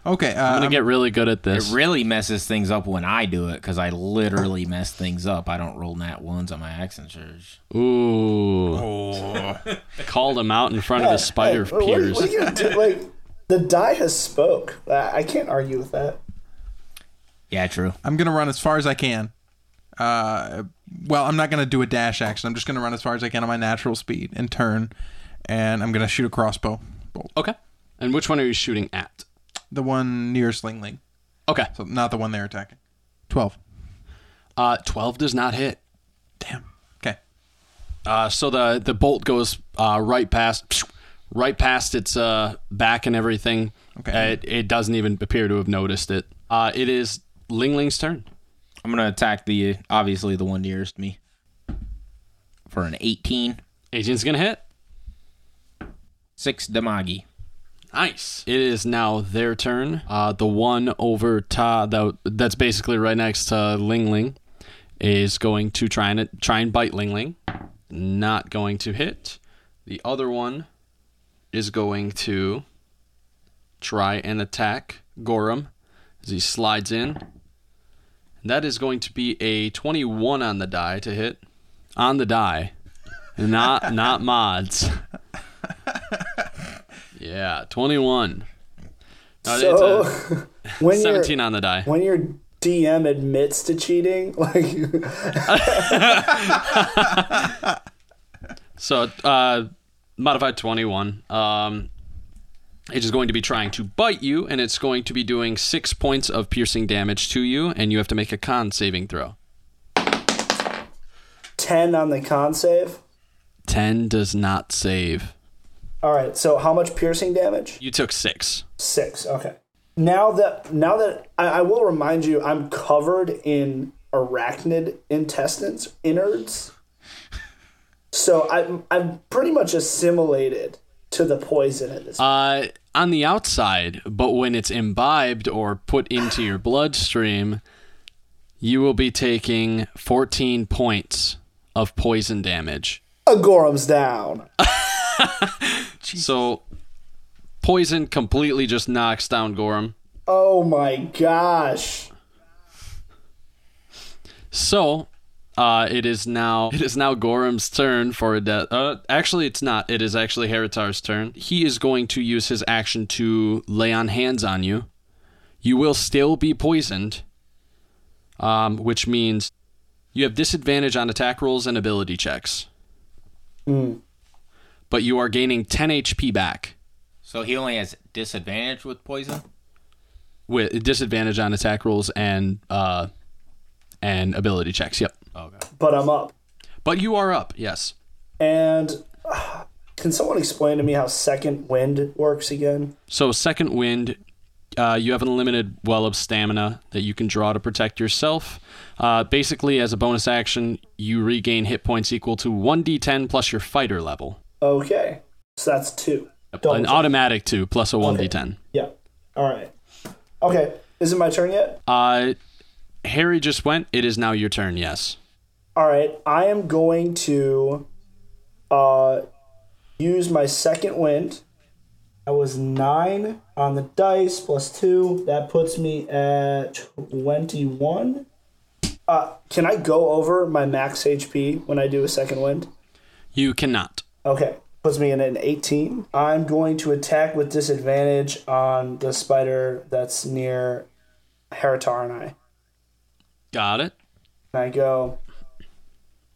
Okay. Uh, I'm I'm gonna get really good at this. it really messes things up when I do it because I literally mess things up. I don't roll nat ones on my action surge. Ooh, called him out in front of his spider Hey, what, peers. what are you gonna do? Like the die has spoke. I, I can't argue with that. Yeah, true. I'm gonna run as far as I can. Uh, well, I'm not gonna do a dash action. I'm just gonna run as far as I can on my natural speed and turn, and I'm gonna shoot a crossbow bolt. Okay. And which one are you shooting at? The one nearest Ling Ling, Okay. so not the one they're attacking. Twelve. Uh, twelve does not hit. Damn. Okay. Uh, so the the bolt goes uh, right past, right past its uh, back and everything. Okay. It, it doesn't even appear to have noticed it. Uh, it is Ling Ling's turn. I'm gonna attack the obviously the one nearest me for an 18. 18's gonna hit. Six damagi. Nice. It is now their turn. Uh, the one over Ta that that's basically right next to Ling Ling is going to try and try and bite Ling Ling. Not going to hit. The other one is going to try and attack Gorham as he slides in. That is going to be a 21 on the die to hit. On the die. Not not mods. Yeah, 21. No, it's So a when 17 your on the die. when your DM admits to cheating, like So, uh, modified 21. Um, it is going to be trying to bite you, and it's going to be doing six points of piercing damage to you, and you have to make a con saving throw. ten on the con save. 10 does not save. All right. So how much piercing damage? You took six. Six. Okay. Now that now that I, I will remind you, I'm covered in arachnid intestines, innards. So I'm I'm pretty much assimilated to the poison at this. Uh, on the outside, but when it's imbibed or put into your bloodstream, you will be taking 14 points of poison damage. Agorum's down. So, poison completely just knocks down Gorham. Oh my gosh. So, uh, it is now it is now Gorham's turn for a death. Uh, actually, it's not. It is actually Heritar's turn. He is going to use his action to lay on hands on you. You will still be poisoned, um, which means you have disadvantage on attack rolls and ability checks. But you are gaining 10 HP back So he only has disadvantage with poison. with disadvantage on attack rolls and uh, and ability checks. Yep. but I'm up. But you are up. Yes. And uh, can someone explain to me how second wind works again? So second wind, uh, you have an unlimited well of stamina that you can draw to protect yourself. Uh, basically, as a bonus action, you regain hit points equal to one d10 plus your fighter level. Okay, so that's two. Double An check. automatic two plus a one d10. Yeah. All right. Okay. Is it my turn yet? Uh, Harry just went. It is now your turn. Yes. All right. I am going to uh, use my second wind. I was nine on the dice plus two. That puts me at twenty-one. Uh, can I go over my max HP when I do a second wind? You cannot. Okay. Puts me in an 18. I'm going to attack with disadvantage on the spider that's near Heritar and I. Got it. And I go,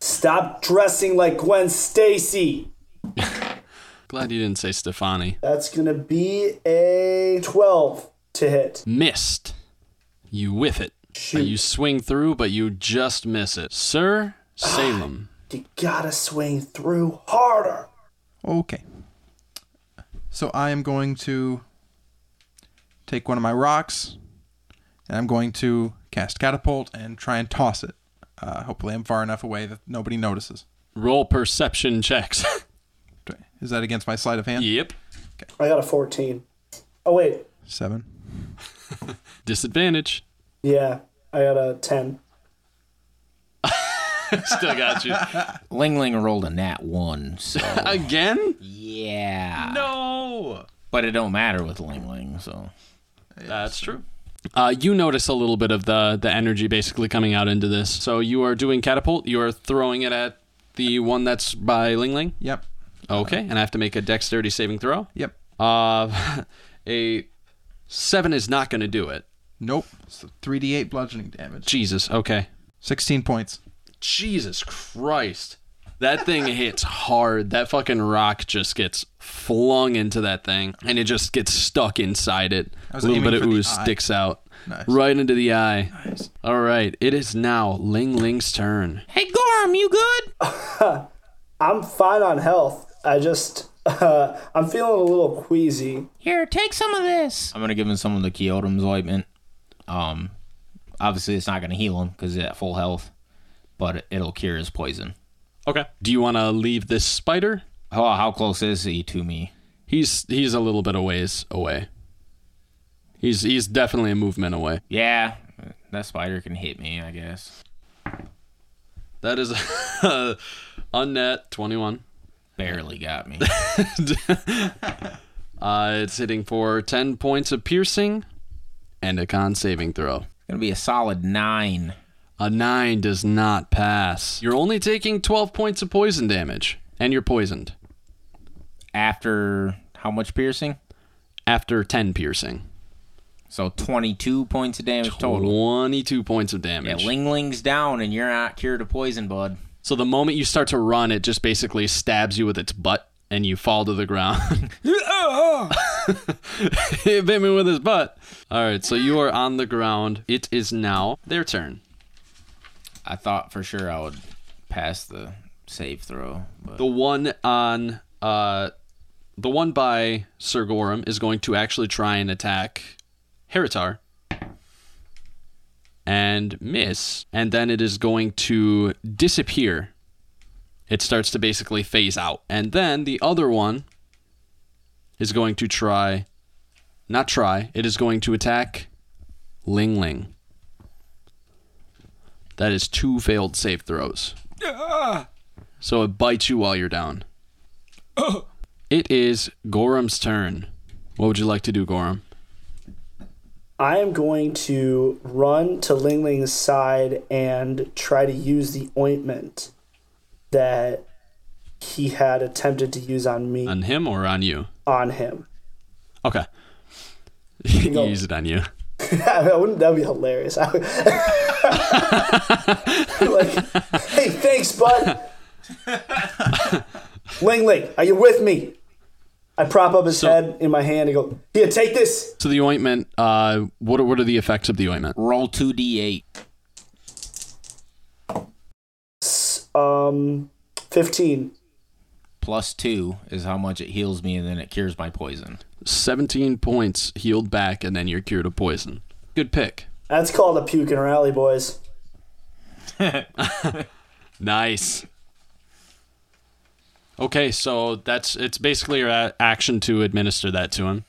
Stop dressing like Gwen Stacy. Glad you didn't say Stefani. That's going to be a 12 to hit. Missed. You whiff it. You swing through, but you just miss it. Sir Salem. You gotta swing through harder. Okay. So I am going to take one of my rocks, and I'm going to cast catapult and try and toss it. Uh, hopefully, I'm far enough away that nobody notices. Roll perception checks. Is that against my sleight of hand? yep. I got a 14. Oh, wait. Seven. Disadvantage. Yeah, I got a 10. Still got you. Ling Ling rolled a nat one, so Again? yeah. No. But it don't matter with Ling Ling, so That's true. Uh, you notice a little bit of the the energy basically coming out into this. So you are doing catapult. You are throwing it at the one that's by Ling Ling. Yep. Okay, and I have to make a dexterity saving throw. Yep. Uh, a seven is not going to do it. Nope. So 3d8 bludgeoning damage. Jesus. Okay. 16 points. Jesus Christ. That thing hits hard. That fucking rock just gets flung into that thing, and it just gets stuck inside it. A little bit of for ooze sticks out. Nice. Right into the eye. Nice. All right. It is now Ling Ling's turn. Hey, Gorm, you good? I'm fine on health. I just, uh, I'm feeling a little queasy. Here, take some of this. I'm gonna give him some of the Kyotom's ointment. Um, obviously it's not gonna heal him because he's at full health, but it'll cure his poison. Okay. Do you want to leave this spider? How how close is he to me? He's he's a little bit a ways away. He's he's definitely a movement away. Yeah, that spider can hit me, I guess. That is a unnet 21. Barely got me. Uh, it's hitting for 10 points of piercing and a con saving throw. It's gonna be a solid nine. A 9 does not pass. You're only taking 12 points of poison damage, and you're poisoned After how much piercing? after 10 piercing. So 22 points of damage total. 22 points of Yeah, damage. Ling Ling's down and you're not cured of poison, bud. so the moment you start to run, it just basically stabs you with its butt, and you fall to the ground. it bit me with his butt. All right, so you are on the ground. It is now their turn. I thought for sure I would pass the save throw, but The one on uh the one by Sir Gorham is going to actually try and attack Heritar. And miss, and then it is going to disappear. It starts to basically phase out. And then the other one is going to try not try, it is going to attack Ling Ling. That is two failed save throws. So it bites you while you're down. Uh. It is Gorham's turn. What would you like to do, Gorham? I am going to run to Ling Ling's side and try to use the ointment that he had attempted to use on me On him or on you? on him. Okay. you Go. use it on you. that wouldn't that would be hilarious? I would- like, hey, thanks, bud. Ling Ling, are you with me? I prop up his So- head in my hand and go, here, take this. So the ointment, uh, what are, what are the effects of the ointment? roll 2d8. Um, 15. Plus two is how much it heals me, and then it cures my poison. 17 points healed back, and then you're cured of poison. Good pick. That's called a puke and rally, boys. Nice. Okay, so that's it's basically your action to administer that to him.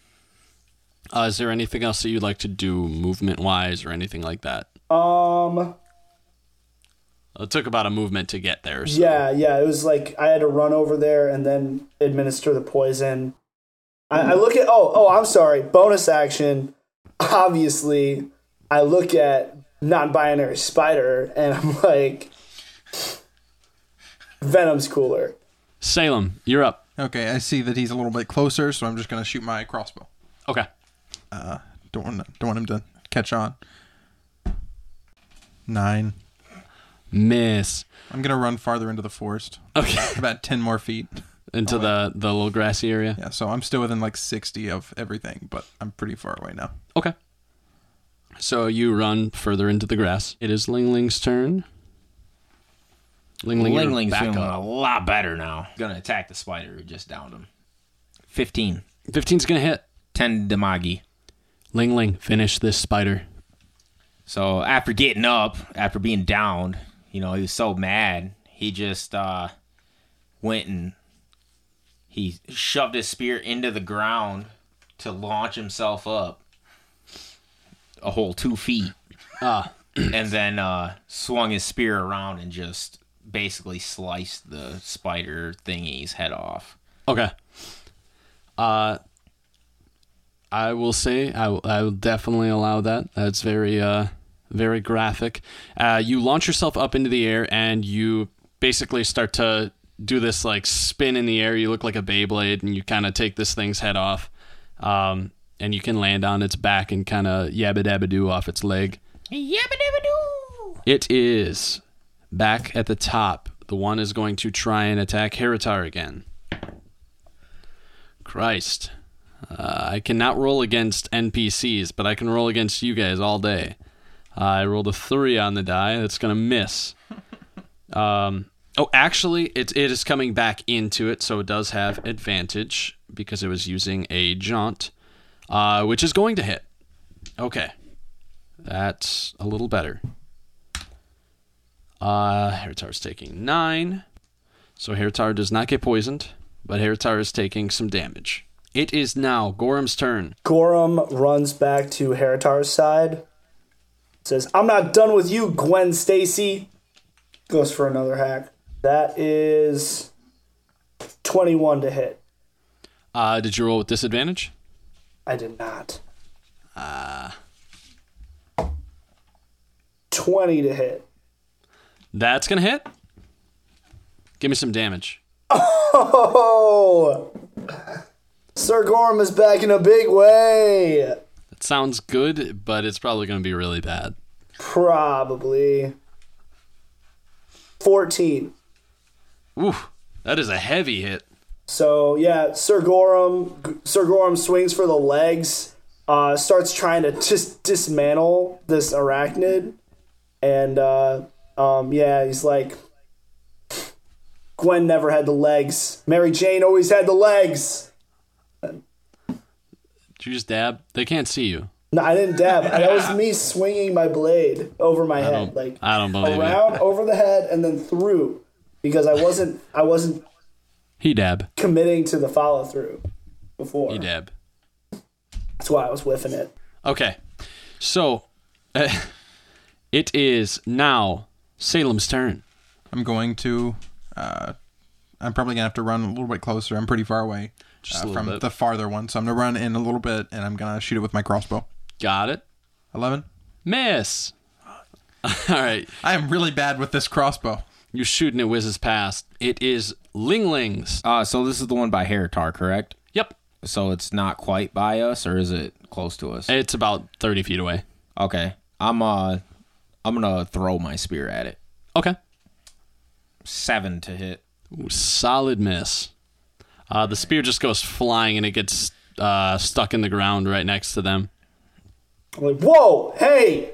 Uh, is there anything else that you'd like to do, movement wise, or anything like that? Um, It took about a movement to get there. So. yeah, yeah. It was like I had to run over there and then administer the poison. I, I look at oh oh I'm sorry bonus action. Obviously, I look at non-binary spider and I'm like, Venom's cooler. Salem, you're up. Okay, I see that he's a little bit closer, so I'm just gonna shoot my crossbow. Okay. Uh, Don't want don't want him to catch on. Nine. Miss. I'm gonna run farther into the forest, Okay. about ten more feet. Into the the little grassy area. Yeah, so I'm still within like sixty of everything, but I'm pretty far away now. Okay. So you run further into the grass. It is Ling Ling's turn. Ling Ling, Ling Ling's back feeling up. a lot better now. Gonna attack the spider who just downed him. 15. 15's gonna hit. 10 Damagi. Ling Ling, finish this spider. So after getting up, after being downed, you know, he was so mad, he just uh went and he shoved his spear into the ground to launch himself up a whole two feet. Ah. and then uh swung his spear around and just basically sliced the spider thingy's head off. Okay. Uh, I will say I will, will definitely allow that. That's very uh very graphic. Uh, you launch yourself up into the air and you basically start to do this like spin in the air. You look like a Beyblade and you kind of take this thing's head off. Um, and you can land on its back and kind of yabba dabba doo off its leg. Yabba dabba doo! It is back at the top. The one is going to try and attack Heritar again. Christ. Uh, I cannot roll against NPCs, but I can roll against you guys all day. Uh, I rolled a three on the die. That's going to miss. Um, oh, actually, it, it is coming back into it, so it does have advantage because it was using a jaunt, uh, which is going to hit. Okay. That's a little better. Uh, taking nine. So Heritar does not get poisoned, but Heritar is taking some damage. It is now Gorham's turn. Gorham runs back to Heritar's side. Says, I'm not done with you, Gwen Stacy. Goes for another hack. That is 21 to hit. Uh, did you roll with disadvantage? I did not. Uh 20 to hit. That's gonna hit. Give me some damage. Oh! Sir Gorm is back in a big way. That sounds good, but it's probably gonna be really bad. Probably. 14. Oof, that is a heavy hit. So yeah, Sir Gorham, Sir Gorham swings for the legs, uh, starts trying to just dismantle this arachnid, and uh, um, yeah, he's like, Gwen never had the legs. Mary Jane always had the legs. Did you just dab? They can't see you. No, I didn't dab. that was me swinging my blade over my I head, like I don't believe around it. over the head and then through, because I wasn't I wasn't He dab. committing to the follow through before. He dab. That's why I was whiffing it. Okay, so it is now Salem's turn. I'm going to. Uh, I'm probably gonna have to run a little bit closer. I'm pretty far away Just uh, from bit. the farther one, so I'm gonna run in a little bit, and I'm gonna shoot it with my crossbow. Got it. Eleven. Miss. All right. I am really bad with this crossbow. You're shooting it whizzes past. It is Ling Ling's. Uh, so this is the one by Heritar, correct? Yep. So it's not quite by us, or is it close to us? It's about 30 feet away. Okay, I'm uh, I'm gonna throw my spear at it. Okay. Seven to hit. Ooh, solid miss. Uh, the spear just goes flying and it gets uh, stuck in the ground right next to them. I'm like, whoa, hey!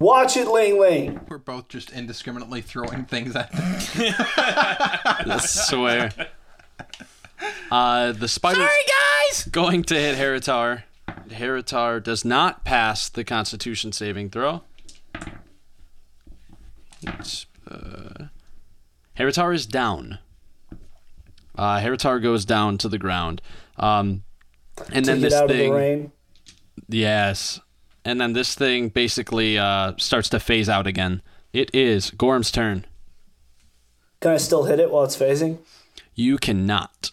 Watch it, Ling Ling. We're both just indiscriminately throwing things at them. I swear. Uh, the spider Sorry, guys! going to hit Heritar. Heritar does not pass the Constitution saving throw. It's, uh, Heritar is down. Uh, Heritar goes down to the ground. Um, and To then get this out thing. of the rain. Yes. And then this thing basically uh, starts to phase out again. It is Gorm's turn. Can I still hit it while it's phasing? You cannot.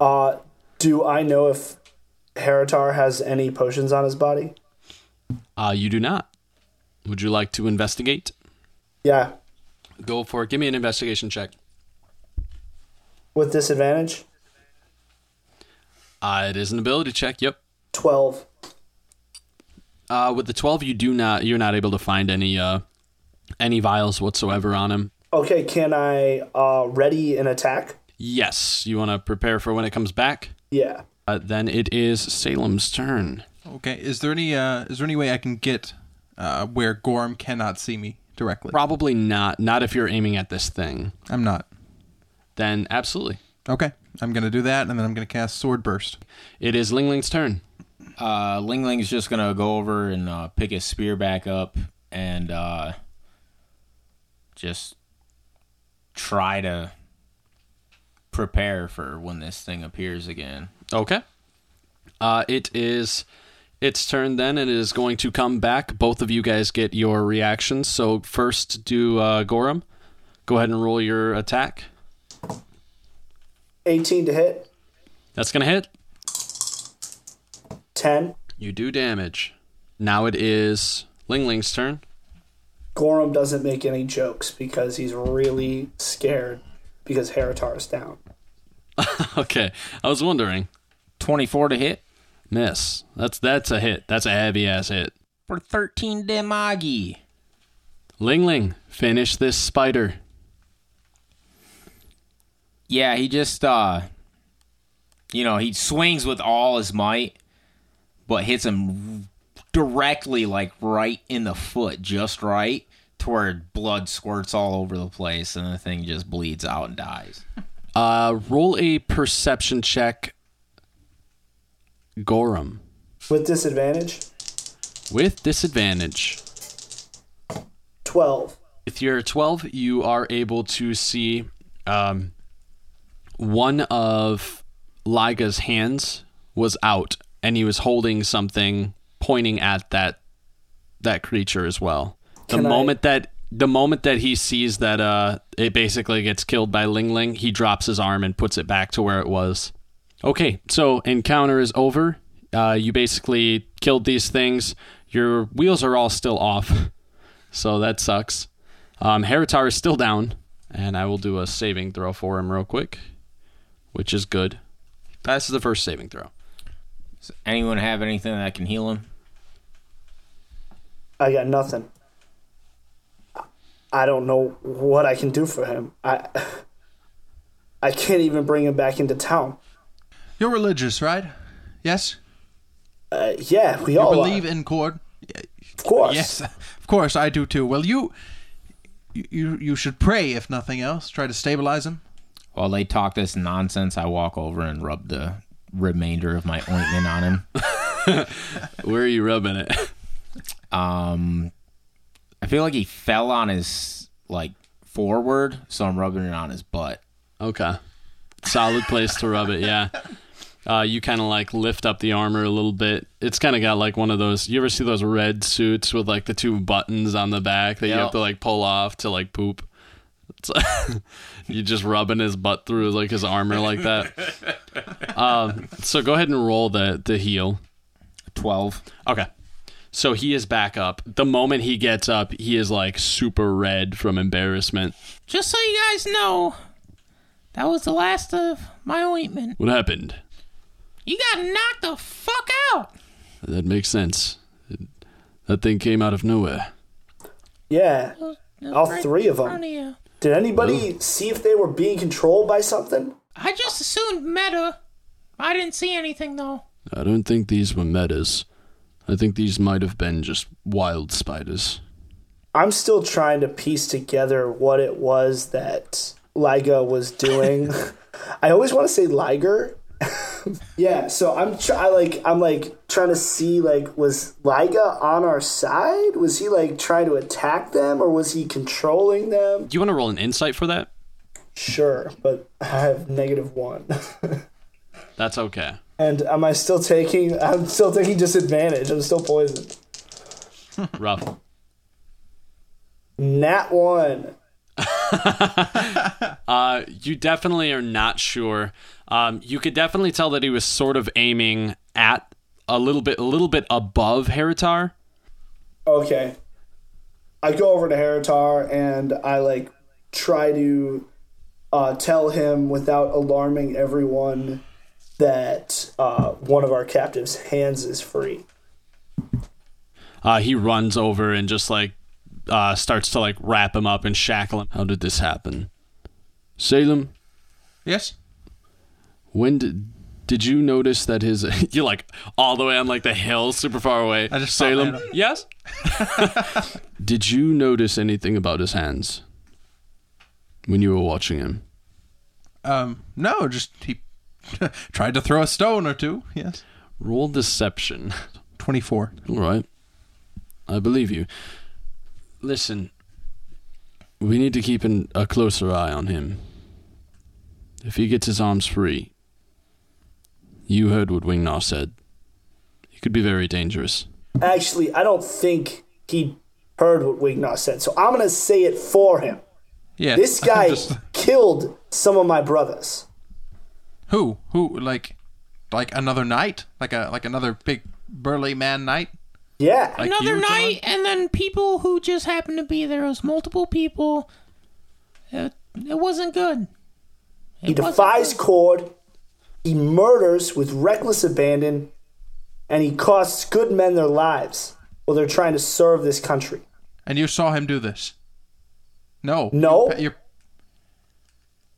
Uh, do I know if Heritar has any potions on his body? Uh, you do not. Would you like to investigate? Yeah. Go for it. Give me an investigation check. With disadvantage? Uh, it is an ability check. Yep. 12. Uh, with the twelve, you do not. You're not able to find any uh, any vials whatsoever on him. Okay, can I uh, ready an attack? Yes. You want to prepare for when it comes back. Yeah. Uh, then it is Salem's turn. Okay, is there any uh, is there any way I can get uh, where Gorm cannot see me directly? Probably not. Not if you're aiming at this thing. I'm not. Then absolutely. Okay, I'm gonna do that, and then I'm gonna cast Sword Burst. It is Ling Ling's turn. Uh, Ling Ling's just gonna go over and uh, pick his spear back up and uh, just try to prepare for when this thing appears again. Okay. Uh, it is its turn then, and it is going to come back. Both of you guys get your reactions. So first, do uh, Gorham. Go ahead and roll your attack. 18 to hit. That's going to hit. 10. You do damage. Now it is Ling Ling's turn. Gorham doesn't make any jokes because he's really scared because Heritar is down. okay. I was wondering. Twenty-four to hit Miss. That's that's a hit. That's a heavy ass hit. for thirteen damage. Ling Ling, finish this spider. Yeah, he just uh, you know, he swings with all his might, but hits him directly, like right in the foot, just right, to where blood squirts all over the place, and the thing just bleeds out and dies. Uh, roll a perception check. Gorham. With disadvantage? With disadvantage. 12. With your 12, you are able to see um, one of Liga's hands was out, and he was holding something pointing at that that creature as well. The Can I- moment that the moment that he sees that uh, it basically gets killed by Ling Ling, he drops his arm and puts it back to where it was. Okay, so encounter is over. Uh, you basically killed these things. Your wheels are all still off, so that sucks. Um, Heritar is still down, and I will do a saving throw for him real quick, which is good. That's the first saving throw. Does anyone have anything that can heal him? I got nothing. I don't know what I can do for him. I I can't even bring him back into town. You're religious, right? Yes. Uh, yeah, we You all believe are. in Cord? Of course. Yes, of course I do too. Well, you, you, you should pray if nothing else. Try to stabilize him. While they talk this nonsense, I walk over and rub the remainder of my ointment on him. Where are you rubbing it? Um, I feel like he fell on his like forward, so I'm rubbing it on his butt. Okay. Solid place to rub it, yeah. Uh, you kind of like lift up the armor a little bit. It's kind of got like one of those. You ever see those red suits with like the two buttons on the back that you have to like pull off to like poop? It's, you just rubbing his butt through like his armor like that. Um, so go ahead and roll the the heal. Twelve. Okay. So he is back up. The moment he gets up, he is like super red from embarrassment. Just so you guys know, that was the last of my ointment. What happened? You got knocked the fuck out. That makes sense. It- that thing came out of nowhere. Yeah. It was All right three of them. of you. Did anybody see if they were being controlled by something? I just assumed meta. I didn't see anything though. I don't think these were metas. I think these might have been just wild spiders. I'm still trying to piece together what it was that Liga was doing. I always want to say Liger. yeah, so I'm try like I'm like trying to see like was Liga on our side? Was he like trying to attack them or was he controlling them? Do you want to roll an insight for that? Sure, but I have negative one. That's okay. and am I still taking? I'm still taking disadvantage. I'm still poisoned. Rough. Nat one. Uh, you definitely are not sure. Um, you could definitely tell that he was sort of aiming at a little bit, a little bit above Heritar. Okay. I go over to Heritar and I like try to uh, tell him without alarming everyone that uh, one of our captives' hands is free. Uh, he runs over and just like uh, starts to like wrap him up and shackle him. How did this happen? Salem, Yes? When did did you notice that his you're like all the way on like the hill, super far away? I just saw Salem. Yes. did you notice anything about his hands when you were watching him? Um, no, just he tried to throw a stone or two. Yes. Roll deception. 24. All right. I believe you. Listen, we need to keep an, a closer eye on him. If he gets his arms free, you heard what Wingnar said. He could be very dangerous. Actually, I don't think he heard what Wingnar said, so I'm going to say it for him. Yeah. This guy Just- killed some of my brothers. who? Who? Like, like another knight? Like a like another big burly man knight? Yeah. Like Another you, John? night, and then people who just happened to be there. It was multiple people. It, it wasn't good. He It wasn't defies good. Cord. He murders with reckless abandon, and he costs good men their lives while they're trying to serve this country. And you saw him do this? No. No. You're, you're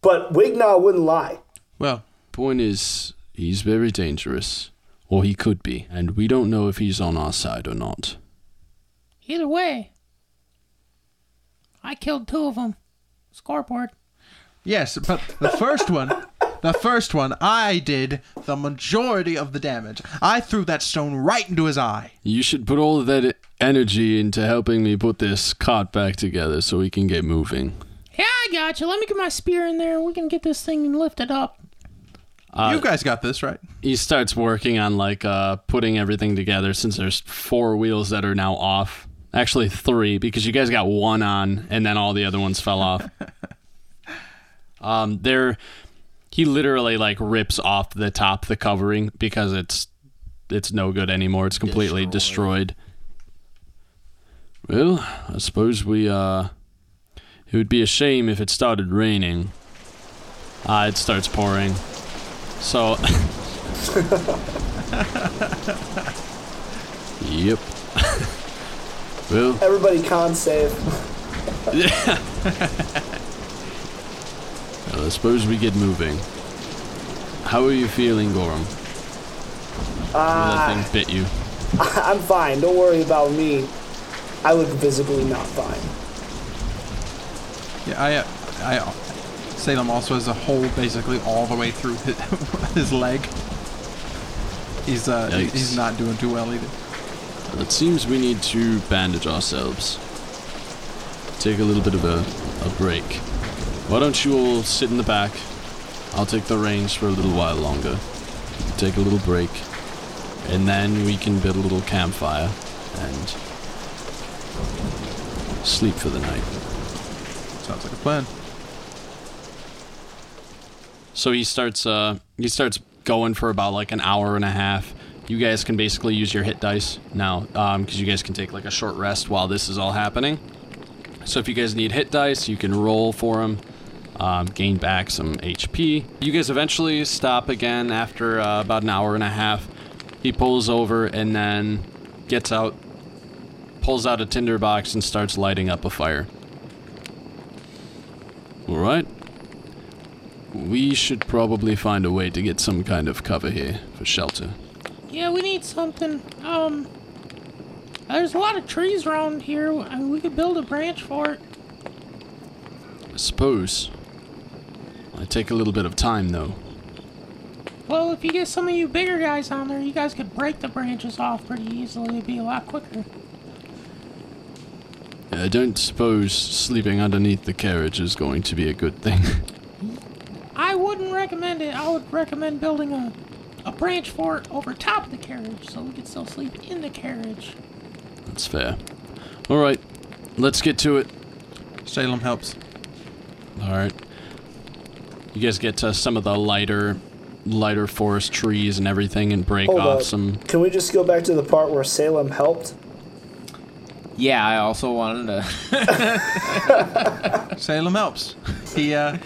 But Wingnar wouldn't lie. well. Point is, he's very dangerous. Or he could be. And we don't know if he's on our side or not. Either way, I killed two of them. Scoreboard. Yes, but the first one, the first one, I did the majority of the damage. I threw that stone right into his eye. You should put all of that energy into helping me put this cart back together so we can get moving. Yeah, I got you. Let me get my spear in there. We can get this thing lifted up. Uh, you guys got this, right? he starts working on like uh putting everything together since there's four wheels that are now off actually three because you guys got one on and then all the other ones fell off um there he literally like rips off the top the covering because it's it's no good anymore. It's completely destroyed, well i suppose we uh it would be a shame if it started raining. Uh it starts pouring. So Yep. well, Everybody con save. I suppose we get moving. How are you feeling, Gorham? that thing bit you. I'm fine. Don't worry about me. I look visibly not fine. Yeah, I, uh, I, uh, Salem also has a hole basically all the way through his, his leg. He's uh, Yikes. he's not doing too well either. It seems we need to bandage ourselves. Take a little bit of a, a break. Why don't you all sit in the back? I'll take the reins for a little while longer. Take a little break. And then we can build a little campfire and sleep for the night. Sounds like a plan. So he starts uh he starts going for about like an hour and a half. You guys can basically use your hit dice now um cuz you guys can take like a short rest while this is all happening. So if you guys need hit dice, you can roll for them. Um, gain back some HP. You guys eventually stop again after uh, about an hour and a half. He pulls over and then gets out, pulls out a tinder box and starts lighting up a fire. All right. We should probably find a way to get some kind of cover here for shelter. Yeah, we need something. Um, there's a lot of trees around here. I mean, we could build a branch for it. I suppose. I take a little bit of time, though. Well, if you get some of you bigger guys on there, you guys could break the branches off pretty easily. It'd be a lot quicker. I don't suppose sleeping underneath the carriage is going to be a good thing. I wouldn't recommend it. I would recommend building a, a branch fort over top of the carriage so we could still sleep in the carriage. That's fair. All right, let's get to it. Salem helps. All right. You guys get to some of the lighter, lighter forest trees and everything, and break Hold off up. some. Can we just go back to the part where Salem helped? Yeah, I also wanted to. Salem helps. He uh,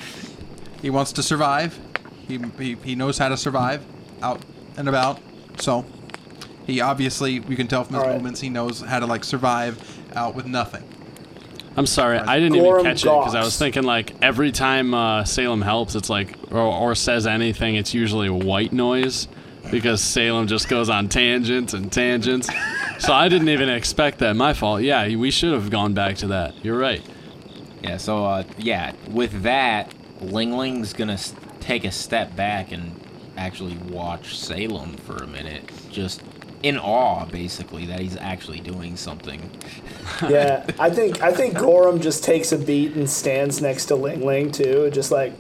he wants to survive. He, he he knows how to survive out and about. So he obviously, you can tell from his All right. movements, he knows how to like survive out with nothing. I'm sorry, I didn't even Gorham catch it because I Goss. was thinking like every time uh, Salem helps, it's like or, or says anything, it's usually white noise because Salem just goes on tangents and tangents. so I didn't even expect that. My fault. Yeah, we should have gone back to that. You're right. yeah, so uh, yeah, with that, Ling Ling's gonna s- take a step back and actually watch Salem for a minute, just in awe, basically, that he's actually doing something. Yeah, I think I think Gorham just takes a beat and stands next to Ling Ling too, just like,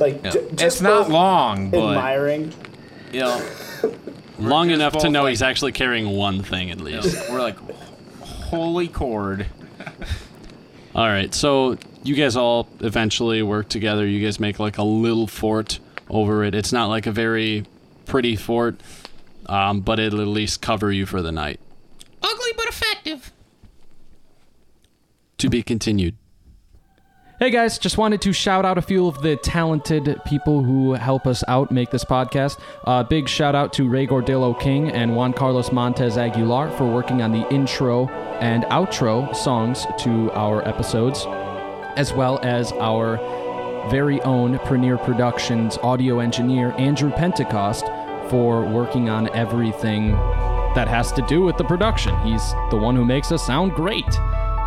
like Yeah. j- it's just not both long, but admiring. you know, Long enough to know like- he's actually carrying one thing at you least. know, we're like, holy cord. All right, so you guys all eventually work together. You guys make like a little fort over it. It's not like a very pretty fort, um, but it'll at least cover you for the night. Ugly but effective. To be continued. Hey guys, just wanted to shout out a few of the talented people who help us out make this podcast. Uh, big shout out to Ray Gordillo King and Juan Carlos Montez Aguilar for working on the intro and outro songs to our episodes, as well as our very own Premier Productions audio engineer Andrew Pentecost for working on everything that has to do with the production. He's the one who makes us sound great.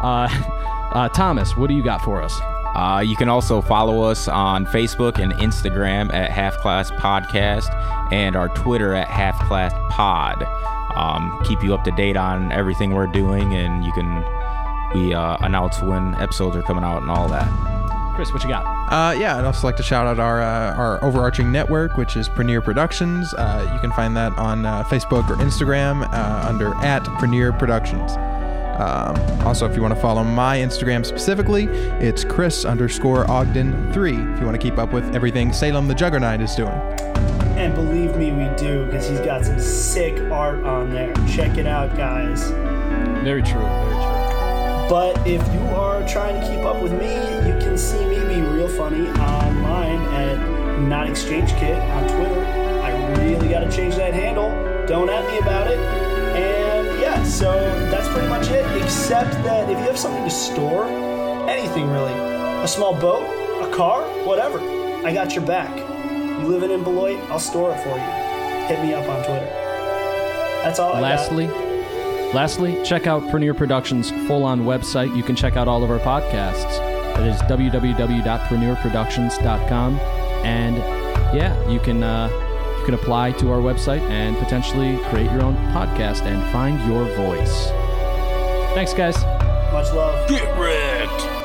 Uh, uh, Thomas, what do you got for us? Uh, you can also follow us on Facebook and Instagram at Half Class Podcast and our Twitter at Half Class Pod. Um, keep you up to date on everything we're doing, and you can we uh, announce when episodes are coming out and all that. Chris, what you got? Uh, yeah, I'd also like to shout out our uh, our overarching network, which is Premier Productions. Uh, you can find that on uh, Facebook or Instagram uh, under at Premier Productions. Um, also, if you want to follow my Instagram specifically, it's Chris underscore Ogden three. If you want to keep up with everything Salem the Juggernaut is doing. And believe me, we do because he's got some sick art on there. Check it out, guys. Very true. Very true. But if you are trying to keep up with me, you can see me be real funny online at Not Exchange Kit on Twitter. I really got to change that handle. Don't at me about it. And yeah, so that's pretty much it. Except that if you have something to store, anything really, a small boat, a car, whatever, I got your back. You living in Beloit, I'll store it for you. Hit me up on Twitter. That's all got. Lastly, lastly, check out Premier Productions' full-on website. You can check out all of our podcasts. That is www.premierproductions.com, and yeah, you can uh, you can apply to our website and potentially create your own podcast and find your voice. Thanks, guys. Much love. Get wrecked.